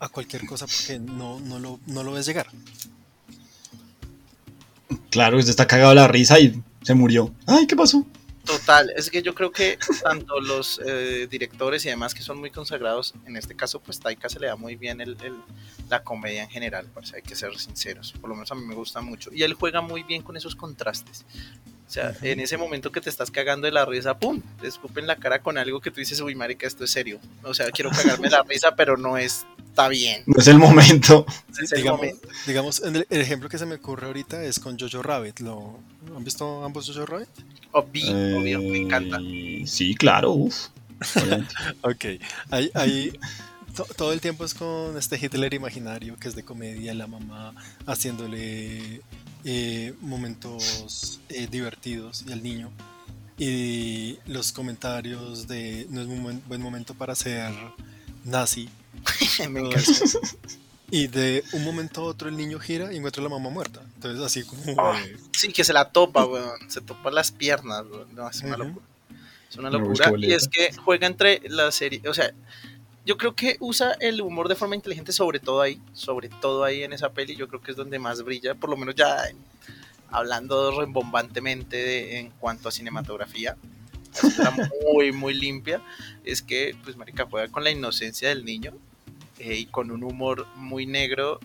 a cualquier cosa porque no, no, lo, no lo ves llegar. Claro, se está cagado la risa y se murió. Ay, ¿qué pasó? Total, es que yo creo que tanto los eh, directores y demás que son muy consagrados, en este caso pues Taika se le da muy bien el, la comedia en general, parece, hay que ser sinceros, por lo menos a mí me gusta mucho, y él juega muy bien con esos contrastes, o sea, en ese momento que te estás cagando de la risa, ¡pum!, te escupen la cara con algo que tú dices, uy, marica, esto es serio, o sea, quiero cagarme la risa, pero no es está bien. No es el momento. digamos, el, ejemplo que se me ocurre ahorita es con Jojo Rabbit. ¿Lo, ¿Han visto ambos Jojo Rabbit? Obvio, obvio, me encanta. Eh, sí, claro, uff. *laughs* ok, ahí, todo el tiempo es con este Hitler imaginario que es de comedia, la mamá haciéndole eh, momentos eh, divertidos y al niño. Y los comentarios de no es un buen momento para ser nazi *laughs* Me Y de un momento a otro el niño gira y encuentra a la mamá muerta. Entonces así como... Ah, sí, que se la topa, weón. Se topa las piernas, No, es una locura. Es una locura. Y es que juega entre la serie... O sea, yo creo que usa el humor de forma inteligente sobre todo ahí. Sobre todo ahí en esa peli. Yo creo que es donde más brilla. Por lo menos ya hablando rembombantemente en cuanto a cinematografía muy, muy limpia, es que, pues, Marica juega con la inocencia del niño eh, y con un humor muy negro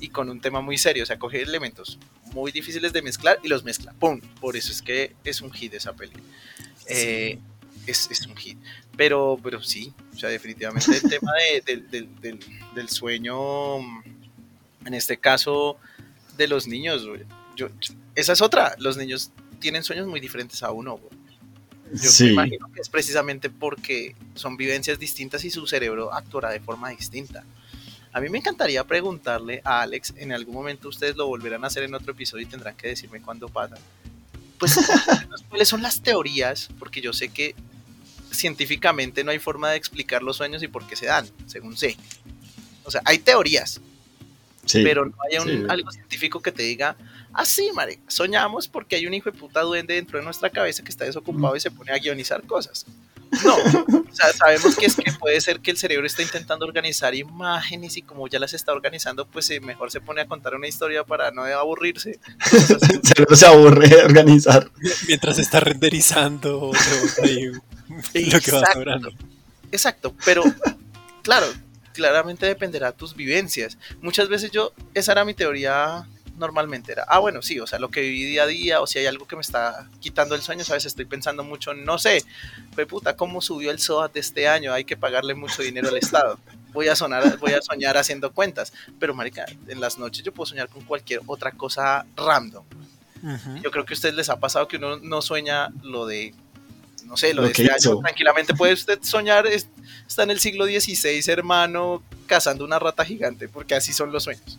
y con un tema muy serio. O sea, coge elementos muy difíciles de mezclar y los mezcla. ¡Pum! Por eso es que es un hit esa peli. Eh, es, es, un hit. Pero, pero sí, o sea, definitivamente el tema del, sueño, en este caso de los niños, yo, esa es otra. Los niños tienen sueños muy diferentes a uno. Yo me imagino que es precisamente porque son vivencias distintas y su cerebro actuará de forma distinta. A mí me encantaría preguntarle a Alex, en algún momento ustedes lo volverán a hacer en otro episodio y tendrán que decirme cuándo pasa. Pues, *laughs* ¿cuáles son las teorías? Porque yo sé que científicamente no hay forma de explicar los sueños y por qué se dan, según sé. O sea, hay teorías, pero no hay algo científico que te diga, ah, sí, Mare, soñamos porque hay un hijo de puta duende dentro de nuestra cabeza que está desocupado y se pone a guionizar cosas. No, o sea, sabemos que es que puede ser que el cerebro está intentando organizar imágenes y como ya las está organizando, pues eh, mejor se pone a contar una historia para no aburrirse. el *laughs* cerebro se aburre de organizar. Mientras está renderizando lo que va sobrando. Exacto, pero claro, claramente dependerá de tus vivencias. Muchas veces yo, esa era mi teoría normalmente era, ah, bueno, sí, o sea, lo que viví día a día, o si hay algo que me está quitando el sueño, ¿sabes? Estoy pensando mucho, no sé, fue puta, ¿cómo subió el SOAT de este año? Hay que pagarle mucho dinero al Estado. Voy a, sonar, voy a soñar haciendo cuentas. Pero, marica, en las noches yo puedo soñar con cualquier otra cosa random. Yo creo que a ustedes les ha pasado que uno no sueña lo de no sé, lo, de este año, tranquilamente puede usted soñar, está en el siglo XVI, hermano, cazando una rata gigante, porque así son los sueños.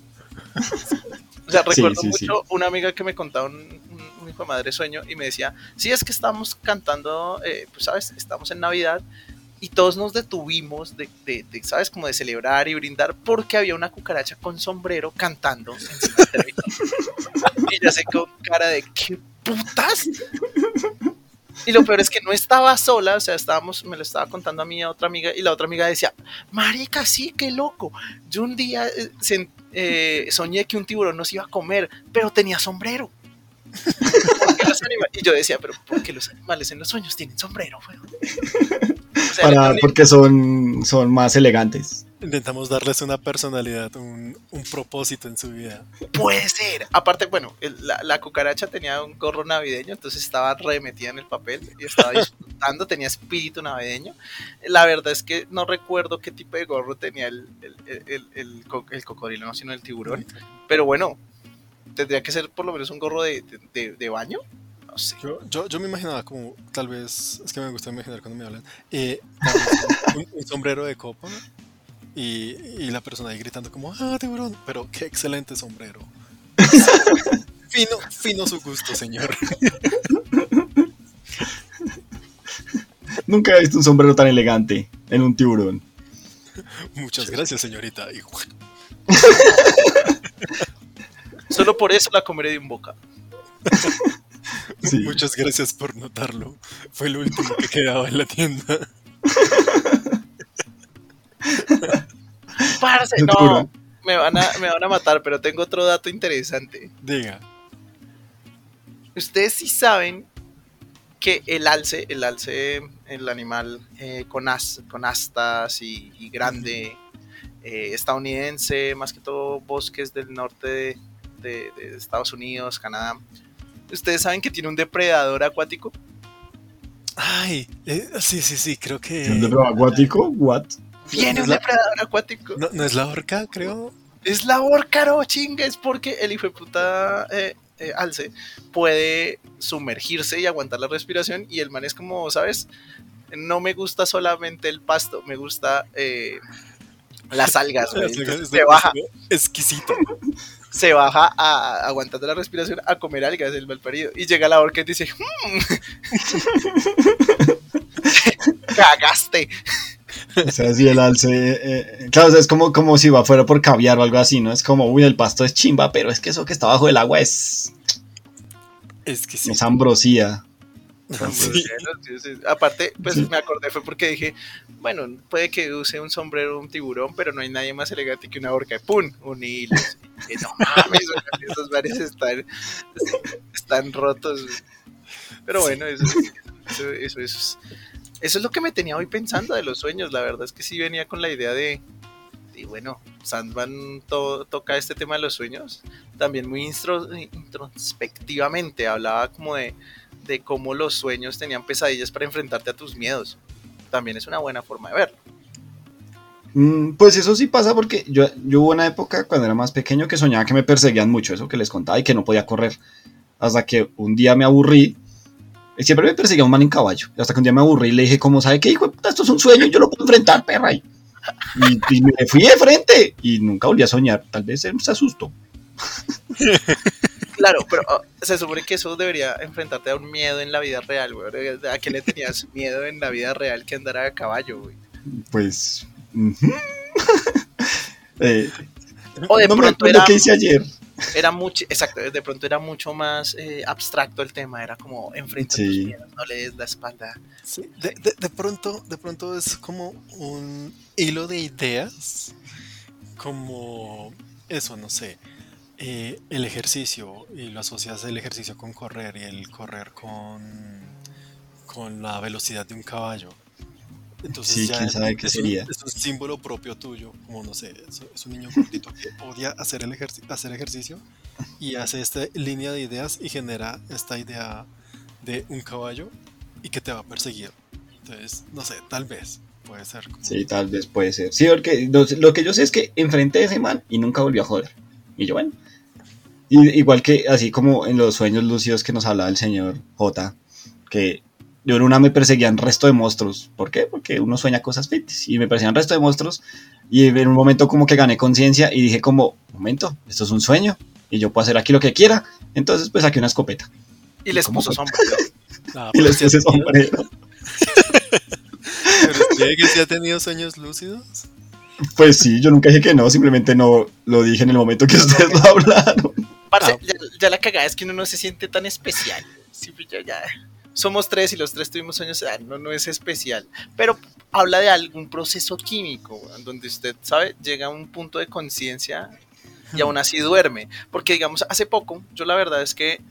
O sea, recuerdo mucho una amiga que me contaba un, hijo de madre sueño y me decía, sí, es que estamos cantando, eh, pues sabes, estamos en Navidad y todos nos detuvimos de, de, sabes, como de celebrar y brindar porque había una cucaracha con sombrero cantando *laughs* y ya sé con cara de, ¿qué putas? Y lo peor es que no estaba sola, o sea, estábamos, me lo estaba contando a mí a otra amiga, y la otra amiga decía, marica, sí, qué loco. Yo un día eh, eh, soñé que un tiburón nos iba a comer, pero tenía sombrero. y yo decía, pero ¿por qué los animales en los sueños tienen sombrero? porque son, son más elegantes. Intentamos darles una personalidad, un, propósito en su vida. Puede ser. Aparte, bueno, la, cucaracha tenía un gorro navideño, entonces estaba remetida en el papel y estaba *laughs* disfrutando, tenía espíritu navideño. La verdad es que no recuerdo qué tipo de gorro tenía el, el, cocodrilo, no, sino el tiburón. Pero bueno, tendría que ser por lo menos un gorro de, baño. No sé. Yo, yo, me imaginaba como, tal vez, es que me gusta imaginar cuando me hablan, eh, *laughs* un, un, sombrero de copa, y, la persona ahí gritando como, ah, tiburón, pero qué excelente sombrero. *laughs* fino, fino su gusto, señor. Nunca he visto un sombrero tan elegante en un tiburón. Muchas gracias, señorita. *laughs* Solo por eso la comeré de un boca. *laughs* Muchas gracias por notarlo. Fue el último que quedaba en la tienda. No, me van, a, me van a matar, pero tengo otro dato interesante. Diga. Ustedes sí saben que el alce, el alce, el animal eh, con, con astas y, grande, eh, estadounidense, más que todo bosques del norte de, Estados Unidos, Canadá, ¿ustedes saben que tiene un depredador acuático? Ay, eh, sí, sí, sí, creo que... ¿Un depredador acuático? ¿What? Viene un depredador acuático. No, es la orca, creo. Es la orca, no chinga, es porque el hijo de puta eh, eh, alce puede sumergirse y aguantar la respiración. Y el man es como, ¿sabes? No me gusta solamente el pasto, me gusta eh, las *laughs* algas, se baja. Exquisito. *laughs* Se baja a aguantar la respiración a comer algas el malparido. Y llega la orca y dice, hmm". *laughs* cagaste. O sea, si el alce. Eh, eh, claro, es como, como si va fuera por caviar o algo así, ¿no? Es como, uy, el pasto es chimba, pero es que eso que está bajo el agua es. Es que sí. Es ambrosía. *laughs* Aparte, pues me acordé, fue porque dije, bueno, puede que use un sombrero un tiburón, pero no hay nadie más elegante que una orca. ¡Pum! Un hilo. no mames, esos bares están, están rotos. Pero bueno, eso, eso, eso, eso, eso es lo que me tenía hoy pensando de los sueños. La verdad es que sí venía con la idea de, Y bueno, Sandman toca este tema de los sueños también muy introspectivamente. Hablaba como de, de cómo los sueños tenían pesadillas para enfrentarte a tus miedos. También es una buena forma de verlo. Mm, pues eso sí pasa porque yo, yo hubo una época cuando era más pequeño que soñaba que me perseguían mucho, eso que les contaba y que no podía correr. Hasta que un día me aburrí. Siempre me perseguía un man en caballo. Hasta que un día me aburrí y le dije, ¿cómo sabe qué? Hijo, esto es un sueño, yo lo puedo enfrentar, perra. Y, y, me fui de frente y nunca volví a soñar. Tal vez se asustó. *laughs* Claro, pero oh, se supone que eso debería enfrentarte a un miedo en la vida real, güey. ¿A qué le tenías *laughs* miedo en la vida real que andar a caballo, güey? Pues *laughs* eh, o de pronto era, que hice ayer. Era mucho, exacto, de pronto era mucho más eh, abstracto el tema, era como enfrenta tus miedos, no le des la espalda. de, pronto, de pronto es como un hilo de ideas, como eso, no sé, eh, el ejercicio, y lo asocias el ejercicio con correr y el correr con, con la velocidad de un caballo. Entonces ya sabe qué sería. es un símbolo propio tuyo, como no sé, es, un niño cortito que odia hacer, el hacer ejercicio y hace esta línea de ideas y genera esta idea de un caballo y que te va a perseguir. Entonces, no sé, tal vez puede ser. Sí, tal vez puede ser. Sí, porque lo, que yo sé es que enfrenté a ese man y nunca volvió a joder. Y yo, bueno. igual que así como en los sueños lúcidos que nos hablaba el señor J, que yo en una me perseguían resto de monstruos. ¿Por qué? Porque uno sueña cosas fetes y me perseguían resto de monstruos y en un momento como que gané conciencia y dije como, momento, esto es un sueño y yo puedo hacer aquí lo que quiera. Entonces pues saqué una escopeta. Y les puso sombrero. *laughs* y les puse sombrero. *laughs* ¿Pero usted que sí ha tenido sueños lúcidos? Pues sí, yo nunca dije que no, simplemente no lo dije en el momento que ustedes lo hablaron. Parce, ah. ya, la cagada es que uno no se siente tan especial. Sí, pues ya, ya somos tres y los tres tuvimos sueños, ah, no, no es especial, pero habla de algún proceso químico, donde usted, ¿sabe? Llega a un punto de conciencia y aún así duerme, porque digamos, hace poco, yo la verdad es que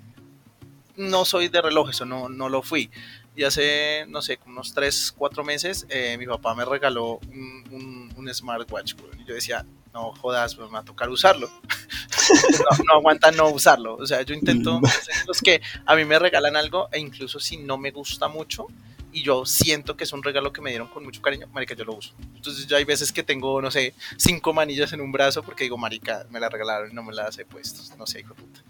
no soy de relojes o no, no lo fui, y hace, no sé, unos 3, 4 meses, eh, mi papá me regaló un, un, smartwatch. Y yo decía, no jodas, me va a tocar usarlo. *laughs* no, no, aguanta no usarlo. O sea, yo intento, mm. los que a mí me regalan algo, e incluso si no me gusta mucho, y yo siento que es un regalo que me dieron con mucho cariño, marica, yo lo uso. Entonces ya hay veces que tengo, no sé, cinco manillas en un brazo porque digo, marica, me la regalaron y no me las he puesto, no sé, hijo de puta.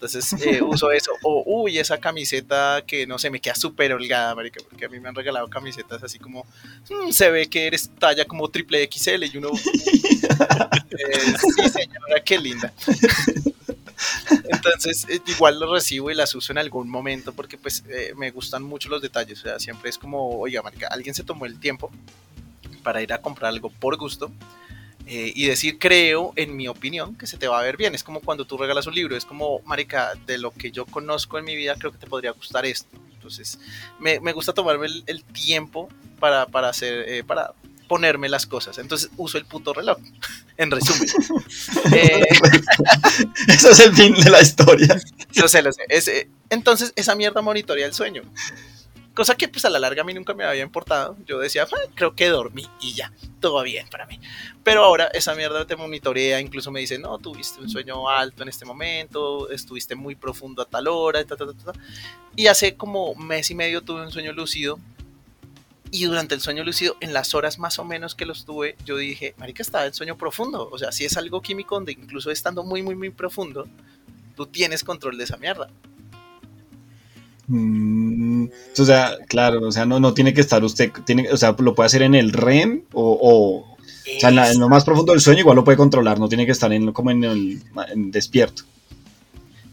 Entonces eh, *laughs* uso eso. O, uy, esa camiseta que no sé, me queda súper holgada, marica, porque a mí me han regalado camisetas así como, mm, se ve que eres talla como triple XL y uno, eh, sí señora, qué linda. *laughs* Entonces, eh, igual lo recibo y las uso en algún momento porque pues me gustan mucho los detalles. O sea, siempre es como, oiga, marica, alguien se tomó el tiempo para ir a comprar algo por gusto eh, y decir, creo, en mi opinión, que se te va a ver bien. Es como cuando tú regalas un libro, es como, marica, de lo que yo conozco en mi vida, creo que te podría gustar esto. Entonces, me, me gusta tomarme el, tiempo para, para hacer, eh, para ponerme las cosas. Entonces, uso el puto reloj, *laughs* en resumen. *laughs* eh, *laughs* Eso es el fin de la historia. Lo sé, lo sé. Eh, entonces, esa mierda monitorea el sueño. Cosa que pues a la larga a mí nunca me había importado. Yo decía, ah, creo que dormí y ya, todo bien para mí. Pero ahora esa mierda te monitorea, incluso me dice, no, tuviste un sueño alto en este momento, estuviste muy profundo a tal hora, y hace como mes y medio tuve un sueño lúcido. Y durante el sueño lúcido, en las horas más o menos que los tuve, yo dije, marica, estaba en sueño profundo. O sea, si es algo químico donde incluso estando muy, muy, muy profundo, tú tienes control de esa mierda. Mm, o sea, claro, o sea, no, no tiene que estar usted, tiene, o sea, lo puede hacer en el REM o, o, sea, en, lo más profundo del sueño igual lo puede controlar, no tiene que estar en, como en el despierto.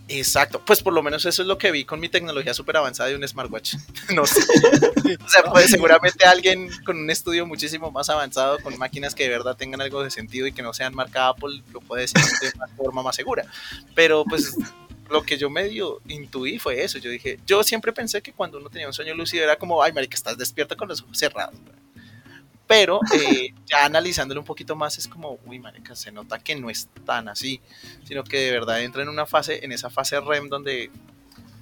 Exacto, pues por lo menos eso es lo que vi con mi tecnología súper avanzada de un smartwatch. *laughs* no sé. o sea, pues seguramente alguien con un estudio muchísimo más avanzado, con máquinas que de verdad tengan algo de sentido y que no sean marca Apple, lo puede decir de forma más segura. Pero pues lo que yo medio intuí fue eso. Yo dije, yo siempre pensé que cuando uno tenía un sueño lúcido era como, ay, marica, estás despierta con los ojos cerrados. Pero *laughs* eh, ya analizándolo un poquito más es como, uy, marica, se nota que no es tan así, sino que de verdad entra en una fase, en esa fase REM donde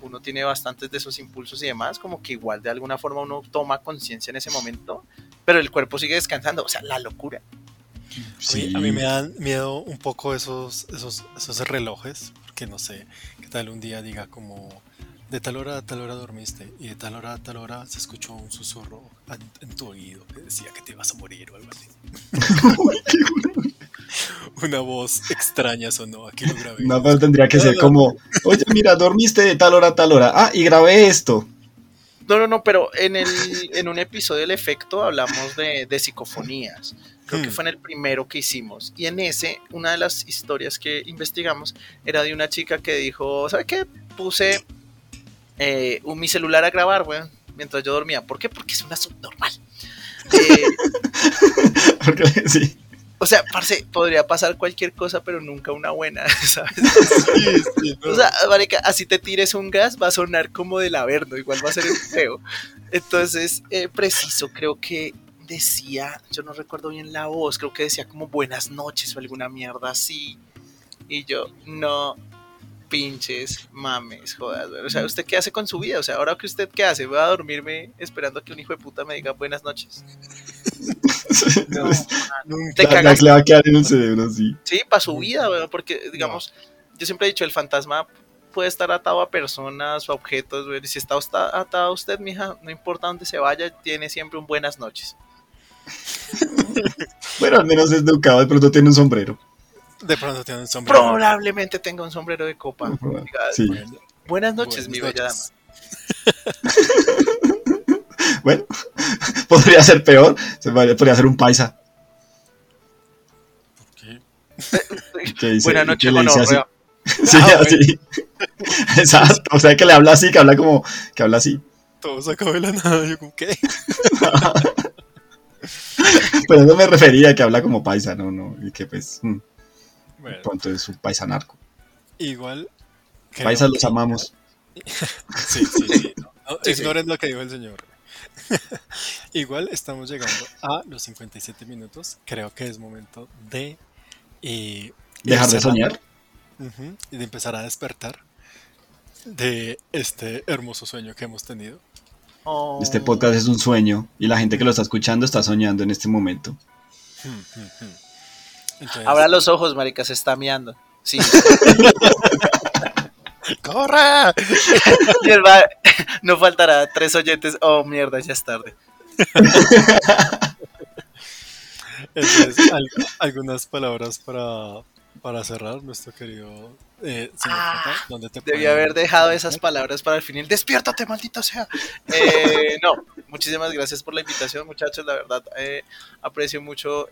uno tiene bastantes de esos impulsos y demás, como que igual de alguna forma uno toma conciencia en ese momento, pero el cuerpo sigue descansando, o sea, la locura. A, mí, me dan miedo un poco esos, esos, esos relojes, porque no sé, qué tal un día diga como de tal hora a tal hora dormiste y de tal hora a tal hora se escuchó un susurro en, tu oído que decía que te ibas a morir o algo así. *laughs* Una voz extraña sonó, aquí lo grabé. No, pero tendría que ser como, oye, mira, dormiste de tal hora a tal hora. Ah, y grabé esto. No, no, no, pero en, el, en un episodio del efecto hablamos de, de psicofonías. Creo que hmm. fue en el primero que hicimos. Y en ese, una de las historias que investigamos era de una chica que dijo, ¿sabe qué? Puse eh, mi celular a grabar, weón, mientras yo dormía. ¿Por qué? Porque es una subnormal. *laughs* Eh, sí. O sea, parce, podría pasar cualquier cosa, pero nunca una buena, *laughs* ¿sabes? O sea, marica, así te tires un gas, va a sonar como del averno, igual va a ser feo. Entonces, eh, preciso, creo que decía, yo no recuerdo bien la voz, creo que decía como buenas noches o alguna mierda así. Y yo, no, pinches mames, jodas, O sea, ¿usted qué hace con su vida? O sea, ahora que usted qué hace, ¿va a dormirme esperando a que un hijo de puta me diga buenas noches? *laughs* no, *laughs* te la, le va a quedar en el cerebro, sí. Sí, para su vida, porque, digamos, yo siempre he dicho, el fantasma puede estar atado a personas o objetos, y si está atado a usted, mija, no importa dónde se vaya, tiene siempre un buenas noches. *laughs* bueno, al menos es educado, de pronto tiene un sombrero. De pronto tiene un sombrero. Probablemente tenga un sombrero de copa. Buenas noches, mi bella dama. *laughs* bueno, *laughs* podría ser peor. Podría ser un paisa. ¿Por qué? Buenas noches, Sí, ah, así. Exacto. O sea, que le habla así, que habla como. Que habla así. Todo sacado de la nada. Yo, como, ¿qué? Pero no me refería a que habla como paisa, no, no. Y que pues. Mm. Bueno. Pronto es un paisa narco. Igual. Paisas los amamos. *laughs* sí, sí, sí. ignoren lo que dijo el señor. *laughs* Igual estamos llegando a los 57 minutos. Creo que es momento de. Eh, Dejar de soñar. y de empezar a despertar de este hermoso sueño que hemos tenido. Oh. Este podcast es un sueño y la gente que lo está escuchando está soñando en este momento. Abra los ojos, marica, se está miando. Sí. *laughs* ¡Corre! *laughs* no faltará tres oyentes. Oh, mierda, ya es tarde. *laughs* Entonces, algunas palabras para, para cerrar, nuestro querido eh, ah, debí haber dejado esas palabras para el final. Despiértate, maldita sea. Eh, no, muchísimas gracias por la invitación, muchachos. La verdad, eh, aprecio mucho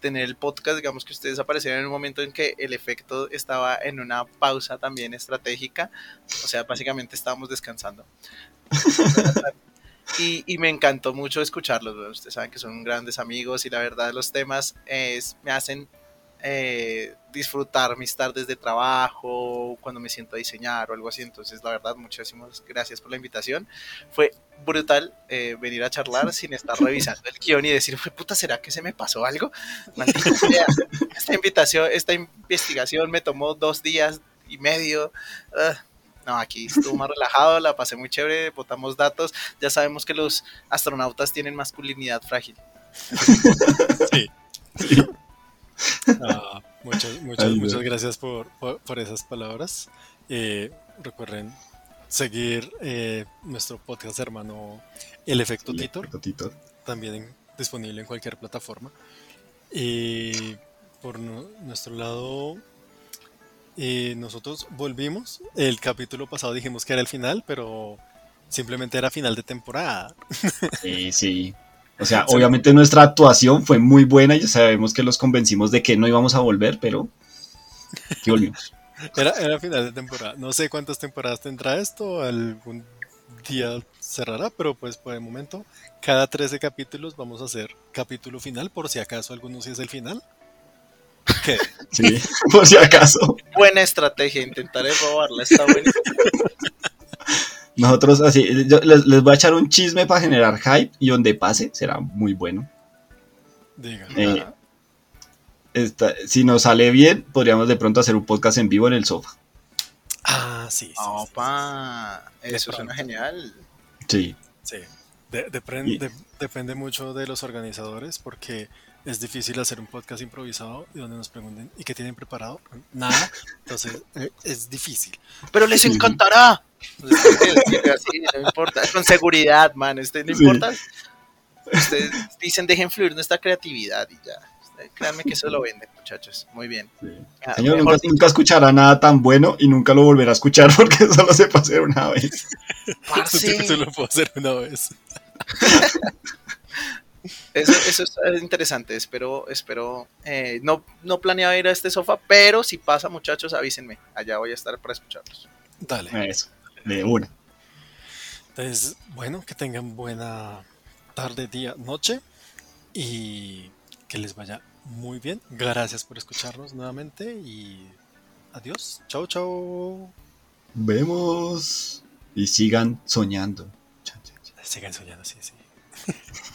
tener el podcast. Digamos que ustedes aparecieron en un momento en que el efecto estaba en una pausa también estratégica. O sea, básicamente estábamos descansando. *laughs* Y, me encantó mucho escucharlos. Ustedes saben que son grandes amigos y la verdad los temas me hacen eh, disfrutar mis tardes de trabajo, cuando me siento a diseñar o algo así. Entonces, la verdad, muchísimas gracias por la invitación. Fue brutal eh, venir a charlar sin estar revisando el guion y decir, puta, ¿será que se me pasó algo? esta invitación, esta investigación me tomó dos días y medio. No, aquí estuvo más relajado, la pasé muy chévere, botamos datos. Ya sabemos que los astronautas tienen masculinidad frágil. sí. Ah, muchas, muchas, muchas gracias por, por, esas palabras. Eh, recuerden seguir eh, nuestro podcast hermano El Efecto Titor, también disponible en cualquier plataforma. Y por nuestro lado, eh, nosotros volvimos. El capítulo pasado dijimos que era el final, pero simplemente era final de temporada. Sí, sí. O sea, obviamente nuestra actuación fue muy buena y ya sabemos que los convencimos de que no íbamos a volver, pero aquí volvimos. Era, era final de temporada. No sé cuántas temporadas tendrá esto, algún día cerrará, pero pues por el momento, cada 13 capítulos vamos a hacer capítulo final, por si acaso alguno sí es el final. ¿Qué? *laughs* Sí, por si acaso. Buena estrategia, intentaré robarla, está buena. *laughs* Nosotros así, les, voy a echar un chisme para generar hype y donde pase será muy bueno. Eh, si nos sale bien, podríamos de pronto hacer un podcast en vivo en el sofá. Ah, sí. Opa, eso suena genial. Sí. Sí. depende mucho de los organizadores porque es difícil hacer un podcast improvisado y donde nos pregunten ¿y qué tienen preparado? Nada. Entonces eh, es difícil. Pero les encantará. no importa. Con seguridad, man. Este, no importa. Ustedes dicen dejen fluir nuestra creatividad y ya. Créanme que eso lo venden, muchachos. Muy bien. Ah, Señor, nunca, escuchará nada tan bueno y nunca lo volverá a escuchar *laughs* porque solo se puede hacer una vez. Solo puedo hacer una vez. *laughs* Eso, eso es interesante. Espero, espero. Eh, no, no planeaba ir a este sofá, pero si pasa, muchachos, avísenme. Allá voy a estar para escucharlos. Dale. Eso, de una. Entonces, bueno, que tengan buena tarde, día, noche y que les vaya muy bien. Gracias por escucharnos nuevamente y adiós. Chao, chao. Vemos y sigan soñando. Sigan soñando, sí, sí. *laughs*